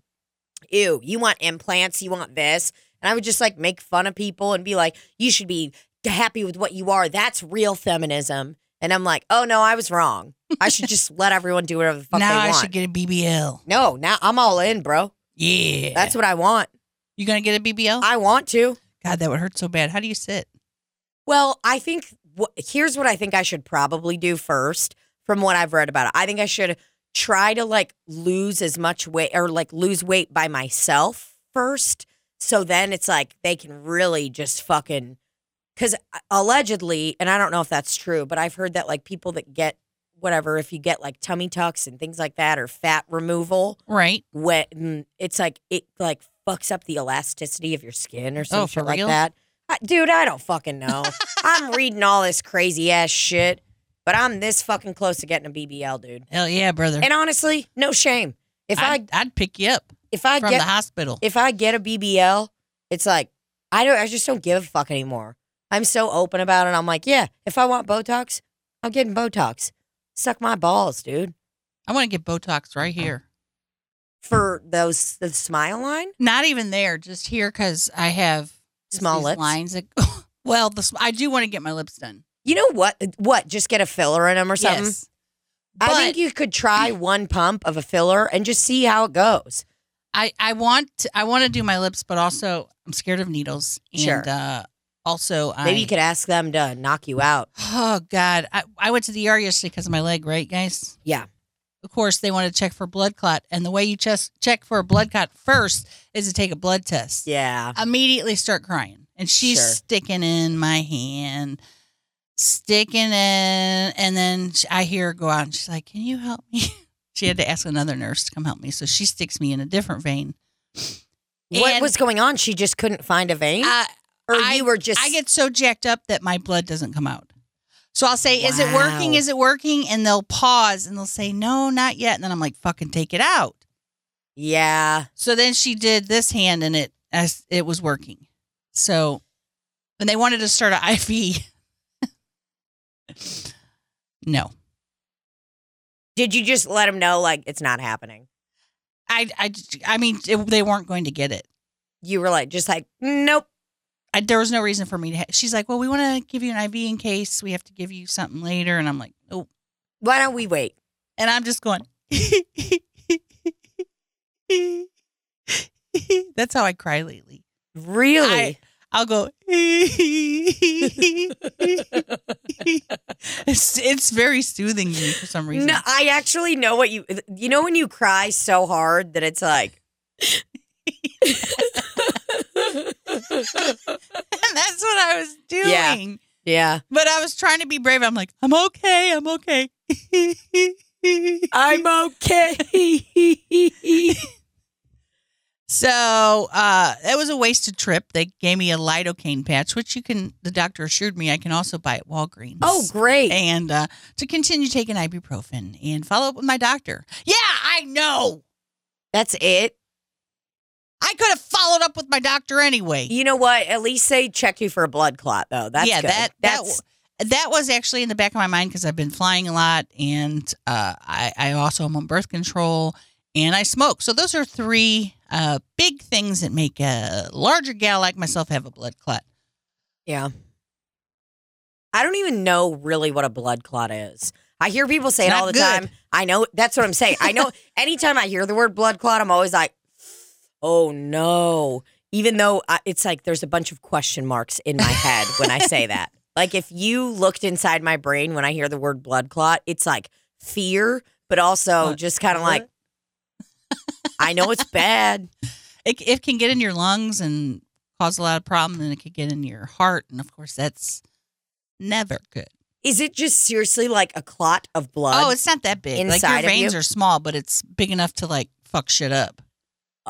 S3: ew, you want implants, you want this, and I would just like make fun of people and be like, you should be happy with what you are. That's real feminism. And I'm like, oh no, I was wrong. I should just <laughs> let everyone do whatever the fuck
S2: now
S3: they want.
S2: I should get a BBL.
S3: no, now I'm all in, bro.
S2: Yeah,
S3: That's what I want.
S2: you gonna get a BBL?
S3: I want to.
S2: God, that would hurt so bad. How do you sit?
S3: Well, I think here's what I think I should probably do first from what I've read about it. I think I should try to like lose as much weight or like lose weight by myself first. So then it's like they can really just fucking because uh, allegedly, and I don't know if that's true, but I've heard that like people that get whatever, if you get like tummy tucks and things like that or fat removal,
S2: Right.
S3: when mm, it's like it like fucks up the elasticity of your skin or something
S2: Oh, for
S3: like
S2: real?
S3: that. I, dude, I don't fucking <laughs> know. I'm reading all this crazy ass shit, but I'm this fucking close to getting a BBL, dude.
S2: Hell yeah, brother.
S3: And honestly, no shame. If I
S2: I'd, I'd pick you up
S3: if I
S2: from
S3: get
S2: the hospital.
S3: if I get a BBL, it's like I don't I just don't give a fuck anymore. I'm so open about it. I'm like, yeah, if I want Botox, I'm getting Botox. Suck my balls, dude.
S2: I want to get Botox right here.
S3: For those the smile line?
S2: Not even there, just here because I have
S3: Small lips?
S2: lines. That, <laughs> well, the, I do want to get my lips done.
S3: You know what? What? Just get a filler in them or something?
S2: Yes.
S3: I think you could try <clears throat> one pump of a filler and just see how it goes.
S2: I, I want to, I want to do my lips, but also I'm scared of needles. And
S3: Sure.
S2: uh, also, I,
S3: Maybe you could ask them to knock you out.
S2: Oh God, I, I went to the ER yesterday because of my leg. Right, guys.
S3: Yeah.
S2: Of course, they want to check for blood clot, and the way you just check for a blood clot first is to take a blood test.
S3: Yeah.
S2: Immediately start crying, and she's
S3: Sure.
S2: sticking in my hand, sticking in, and then I hear her go out, and she's like, "Can you help me?" <laughs> she had to ask another nurse to come help me, so she sticks me in a different vein.
S3: What
S2: And
S3: was going on? She just couldn't find a vein?
S2: I,
S3: or
S2: I-
S3: you were just.
S2: I get so jacked up that my blood doesn't come out. So I'll say, "Is it working? Is it working?" And they'll pause and they'll say, "No, not yet." And then I'm like, "Fucking take it out."
S3: Yeah.
S2: So then she did this hand, and it as it was working. So when they wanted to start an <laughs> IV, no,
S3: Did you just let them know, like, it's not happening?
S2: I, I, I mean, it, they weren't going to get it.
S3: You were like, just like, nope.
S2: I, there was no reason for me to. Ha- She's like, "Well, we want to give you an IV in case we have to give you something later," and I'm like, oh,
S3: Why don't we wait?
S2: and I'm just going. <laughs> That's how I cry lately.
S3: Really?
S2: I'll go. <laughs> it's it's very soothing to me for some reason.
S3: no, I actually know what you. You know when you cry so hard that it's like. <laughs>
S2: and <laughs> that's what I was doing.
S3: Yeah. yeah.
S2: But I was trying to be brave. I'm like, I'm okay. I'm okay.
S3: I'm okay. <laughs>
S2: So uh, that was a wasted trip. They gave me a lidocaine patch, which you can. The doctor assured me I can also buy at Walgreens.
S3: oh, great.
S2: and uh, to continue taking ibuprofen and follow up with my doctor. Yeah, I know.
S3: That's it.
S2: I could have followed up with my doctor anyway.
S3: You know what? At least they check you for a blood clot, though. That's
S2: yeah,
S3: good.
S2: that that
S3: That's
S2: that was actually in the back of my mind because I've been flying a lot, and uh, I I also am on birth control, and I smoke. So those are three uh, big things that make a larger gal like myself have a blood clot.
S3: Yeah. I don't even know really what a blood clot is. I hear people say
S2: It's
S3: it all the
S2: good.
S3: time. I know that's what I'm saying. I know <laughs> anytime I hear the word blood clot, I'm always like, oh no. Even though I, it's like there's a bunch of question marks in my head when I say that. <laughs> Like if you looked inside my brain when I hear the word blood clot, it's like fear, but also uh,
S2: What?
S3: just kind of like, I know it's bad. <laughs>
S2: It, it can get in your lungs and cause a lot of problems, and it could get in your heart. And of course, that's never good.
S3: Is it just seriously like a clot of oh, blood?
S2: oh, it's not that big. Like your veins
S3: you?
S2: are small, but it's big enough to like fuck shit up.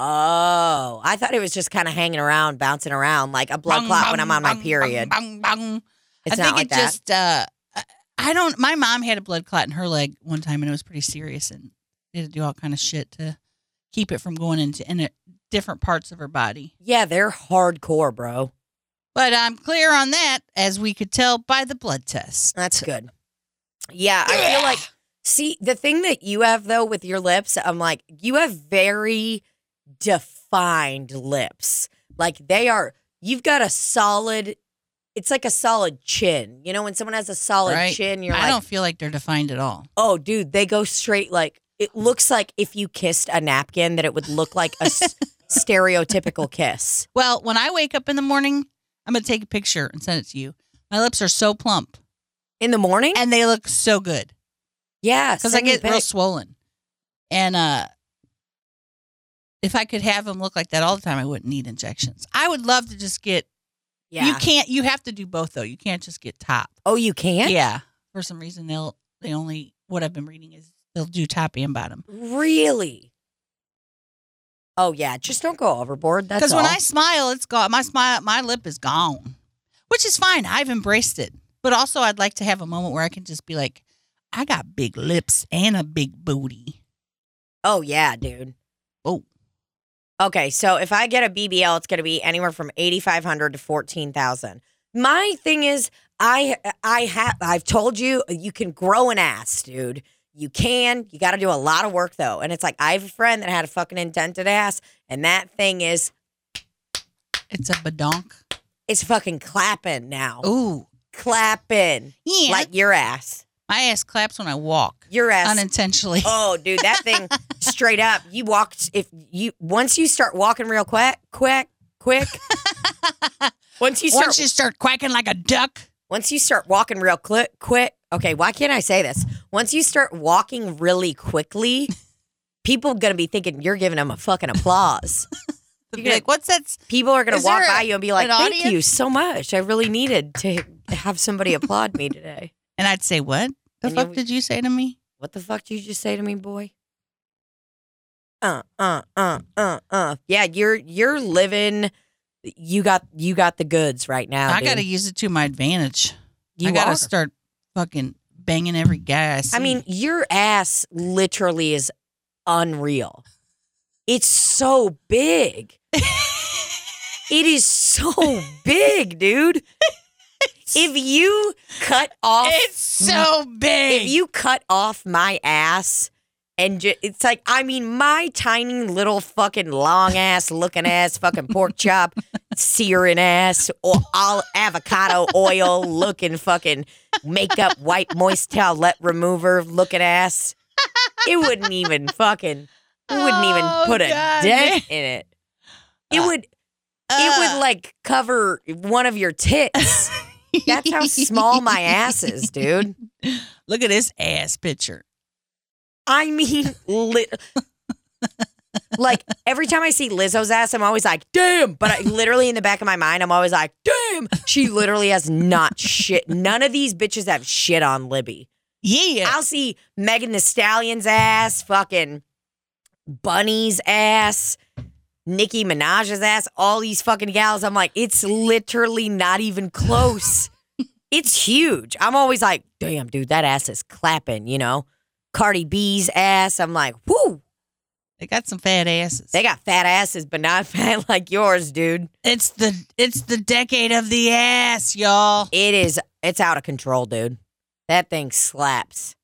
S3: Oh, I thought it was just kind of hanging around, bouncing around like a blood
S2: Bung,
S3: clot
S2: bung,
S3: when I'm on my period.
S2: bung, bung, bung.
S3: It's
S2: I
S3: not
S2: think
S3: like
S2: it
S3: that.
S2: just uh I- I don't my mom had a blood clot in her leg one time and it was pretty serious and they had to do all kind of shit to keep it from going into in different parts of her body.
S3: yeah, they're hardcore, bro.
S2: But I'm clear on that as we could tell by the blood test.
S3: That's good. Yeah, I feel like see the thing that you have though with your lips, I'm like you have very defined lips. Like they are you've got a solid it's like a solid chin. You know when someone has a solid
S2: Right.
S3: chin, you're
S2: I
S3: like,
S2: don't feel like they're defined at all.
S3: "Oh, dude, they go straight like it looks like if you kissed a napkin that it would look like a s- <laughs> stereotypical kiss."
S2: Well, when I wake up in the morning, I'm gonna take a picture and send it to you. My lips are so plump
S3: In the morning?
S2: and they look so good.
S3: Yeah,
S2: because I get real swollen. And uh, if I could have them look like that all the time, I wouldn't need injections. I would love to just get.
S3: Yeah.
S2: You can't. You have to do both though. You can't just get top.
S3: oh, you can't?
S2: Yeah. For some reason, they'll. They only. What I've been reading is they'll do top and bottom.
S3: Really? Oh yeah, just don't go overboard. That's
S2: Because when. I smile, it's gone. My smile, my lip is gone, which is fine. I've embraced it. But also, I'd like to have a moment where I can just be like, I got big lips and a big booty.
S3: oh yeah, dude.
S2: Oh.
S3: Okay, so if I get a BBL, it's going to be anywhere from eighty five hundred to fourteen thousand. My thing is, I I have I've told you uh, you can grow an ass, dude. You can. You got to do a lot of work though, and it's like I have a friend that had a fucking indented ass, and that thing is
S2: It's a badonk.
S3: it's fucking clapping now,
S2: Ooh.
S3: clapping
S2: Yeah.
S3: like your ass,
S2: My ass claps when I walk
S3: your ass.
S2: unintentionally. <laughs>
S3: Oh, dude, that thing straight up. You walked if you once you start walking real quick, quick, <laughs> quick. once you start
S2: Once you start quacking like a duck,
S3: once you start walking real quick, quick. Okay, why can't I say this? Once you start walking really quickly, people gonna be thinking you're giving them a fucking applause. <laughs>
S2: you'd be like, "What's that?"
S3: People are gonna walk
S2: there a-
S3: by you and be like,
S2: an
S3: "Thank you so much. I really needed to have somebody applaud me today."
S2: And I'd say, "What the
S3: And you-
S2: fuck did you say to me?"
S3: What the fuck did you just say to me, boy? Uh, uh, uh, uh, uh. Yeah, you're you're living. You got you got the goods right now.
S2: I
S3: dude.
S2: got to use it to my advantage.
S3: You
S2: I got
S3: are.
S2: to start fucking banging every guy I see.
S3: I mean, your ass literally is unreal. It's so big. <laughs> it is so big, dude. <laughs> If you cut off,
S2: it's so big.
S3: if you cut off my ass and ju- it's like i mean my tiny little fucking long ass looking ass fucking pork chop searing ass or all avocado oil looking fucking makeup white moist towelette remover looking ass. It wouldn't even fucking it wouldn't even
S2: Oh,
S3: put a
S2: God,
S3: dent in it. It
S2: Uh,
S3: would it
S2: Uh,
S3: would like cover one of your tits <laughs> that's how small my ass is dude <laughs>
S2: Look at this ass picture.
S3: I mean, lit- like every time I see Lizzo's ass, I'm always like, damn. But I, literally in the back of my mind, I'm always like, damn. She literally has not shit. None of these bitches have shit on Libby.
S2: Yeah.
S3: I'll see Megan Thee Stallion's ass, fucking Bunny's ass, Nicki Minaj's ass, all these fucking gals. I'm like, it's literally not even close. <laughs> it's huge. I'm always like, damn, dude, that ass is clapping, you know? Cardi B's ass. I'm like, whoo,
S2: They got some fat asses.
S3: they got fat asses, but not <laughs> fat like yours, dude.
S2: it's the it's the decade of the ass, y'all.
S3: It is, it's out of control, dude. That thing slaps.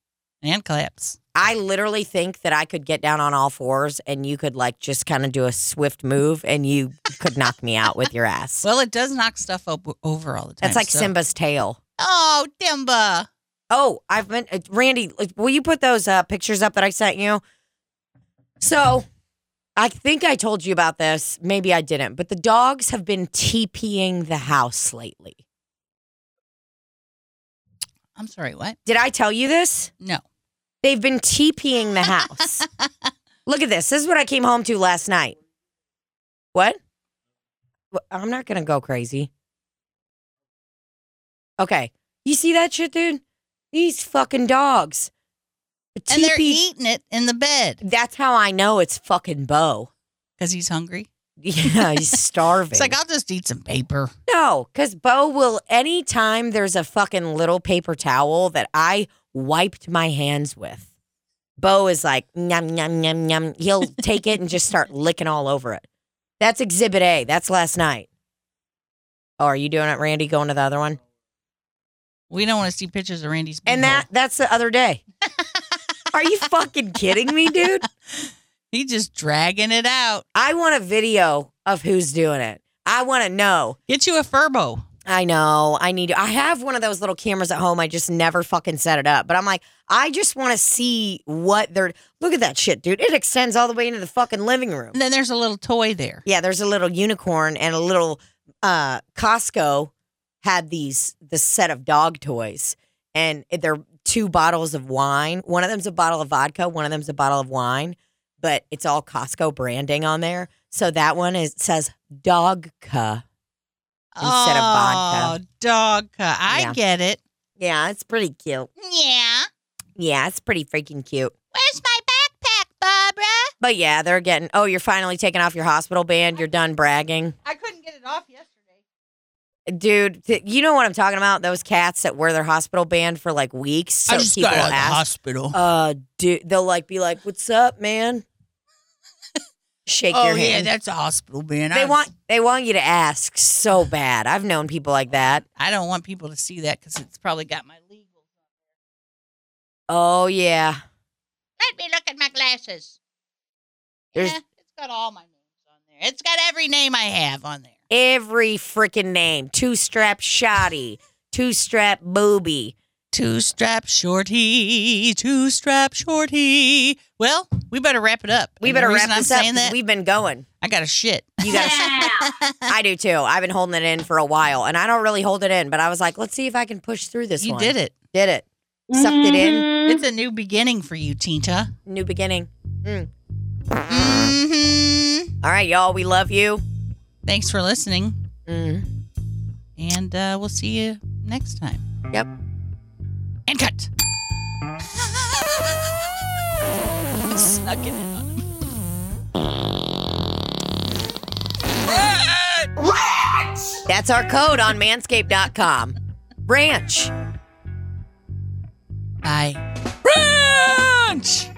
S2: And claps.
S3: I literally think that I could get down on all fours and you could like just kind of do a swift move and you could knock me out with your ass. <laughs>
S2: Well, it does knock stuff o- over all the time.
S3: That's like
S2: so-
S3: Simba's tail.
S2: Oh, Dimba.
S3: Oh, I've been uh, Randy. Will you put those uh, pictures up that I sent you? So, I think I told you about this. Maybe I didn't, but the dogs have been TPing the house lately.
S2: I'm sorry, what?
S3: Did I tell you this?
S2: No.
S3: They've been TPing the house. <laughs> Look at this. This is what I came home to last night. What? I'm not going to go crazy. Okay. You see that shit, dude? These fucking dogs. The
S2: And they're eating it in the bed
S3: That's how I know it's fucking Bo.
S2: because he's hungry.
S3: Yeah, he's <laughs> starving.
S2: It's like, I'll just eat some paper.
S3: no, because Bo will, anytime there's a fucking little paper towel that I wiped my hands with, Bo is like, yum, yum, yum, yum. He'll <laughs> take it and just start licking all over it. That's exhibit A. That's last night. Oh, are you doing it, Randy? Going to the other one?
S2: We don't want to see pictures of Randy's
S3: And that that's the other day. <laughs> Are you fucking kidding me, dude? <laughs>
S2: He's just dragging it out.
S3: I want a video of who's doing it. I want to know.
S2: Get you a Furbo.
S3: I know. I need. I have one of those little cameras at home. I just never fucking set it up. But I'm like, I just want to see what they're. Look at that shit, dude. It extends all the way into the fucking living room.
S2: And then there's a little toy there.
S3: Yeah, there's a little unicorn and a little. uh Costco had these the set of dog toys, and they're two bottles of wine. One of them's a bottle of vodka. One of them's a bottle of wine, but it's all Costco branding on there. So that one is says Dogca. Instead of vodka.
S2: Oh, dogca. I
S3: Yeah.
S2: get it.
S3: Yeah, it's pretty cute.
S2: Yeah.
S3: Yeah, it's pretty freaking cute.
S2: Where's my backpack, Barbara?
S3: But yeah, they're getting. Oh, you're finally taking off your hospital band. You're done bragging,
S2: I couldn't get it off yesterday.
S3: dude. th- you know what I'm talking about? Those cats that wear their hospital band for like weeks. So
S2: I just
S3: people
S2: got out of the
S3: ask,
S2: hospital.
S3: Uh, dude, they'll like be like, "What's up, man?" Shake
S2: oh,
S3: your
S2: yeah,
S3: hand.
S2: that's a hospital man.
S3: they
S2: I,
S3: want they want you to ask so bad. I've known people like that.
S2: I don't want people to see that because it's probably got my legal.
S3: Oh yeah,
S2: Let me look at my glasses.
S3: There's-
S2: yeah, it's got all my names on there. It's got every name I have on there.
S3: every freaking name. Two strap shoddy, two strap booby.
S2: Two strap shorty, two strap shorty. Well, we better wrap it up.
S3: We
S2: And
S3: better wrap
S2: I'm
S3: this up.
S2: saying
S3: 'cause
S2: that
S3: We've been going.
S2: I got a shit.
S3: You got. A shit. <laughs> I do too. I've been holding it in for a while, and I don't really hold it in, but I was like, let's see if I can push through this
S2: you
S3: one.
S2: did it.
S3: Did it. Sucked it in.
S2: It's a new beginning for you, Tinta.
S3: New beginning. Mm.
S2: Mm-hmm.
S3: All right, y'all. We love you.
S2: Thanks for listening,
S3: Mm.
S2: and uh, we'll see you next time.
S3: Yep.
S2: And cut. Snuck it in on him.
S3: That's our code on manscaped.com. Ranch. Bye. Branch!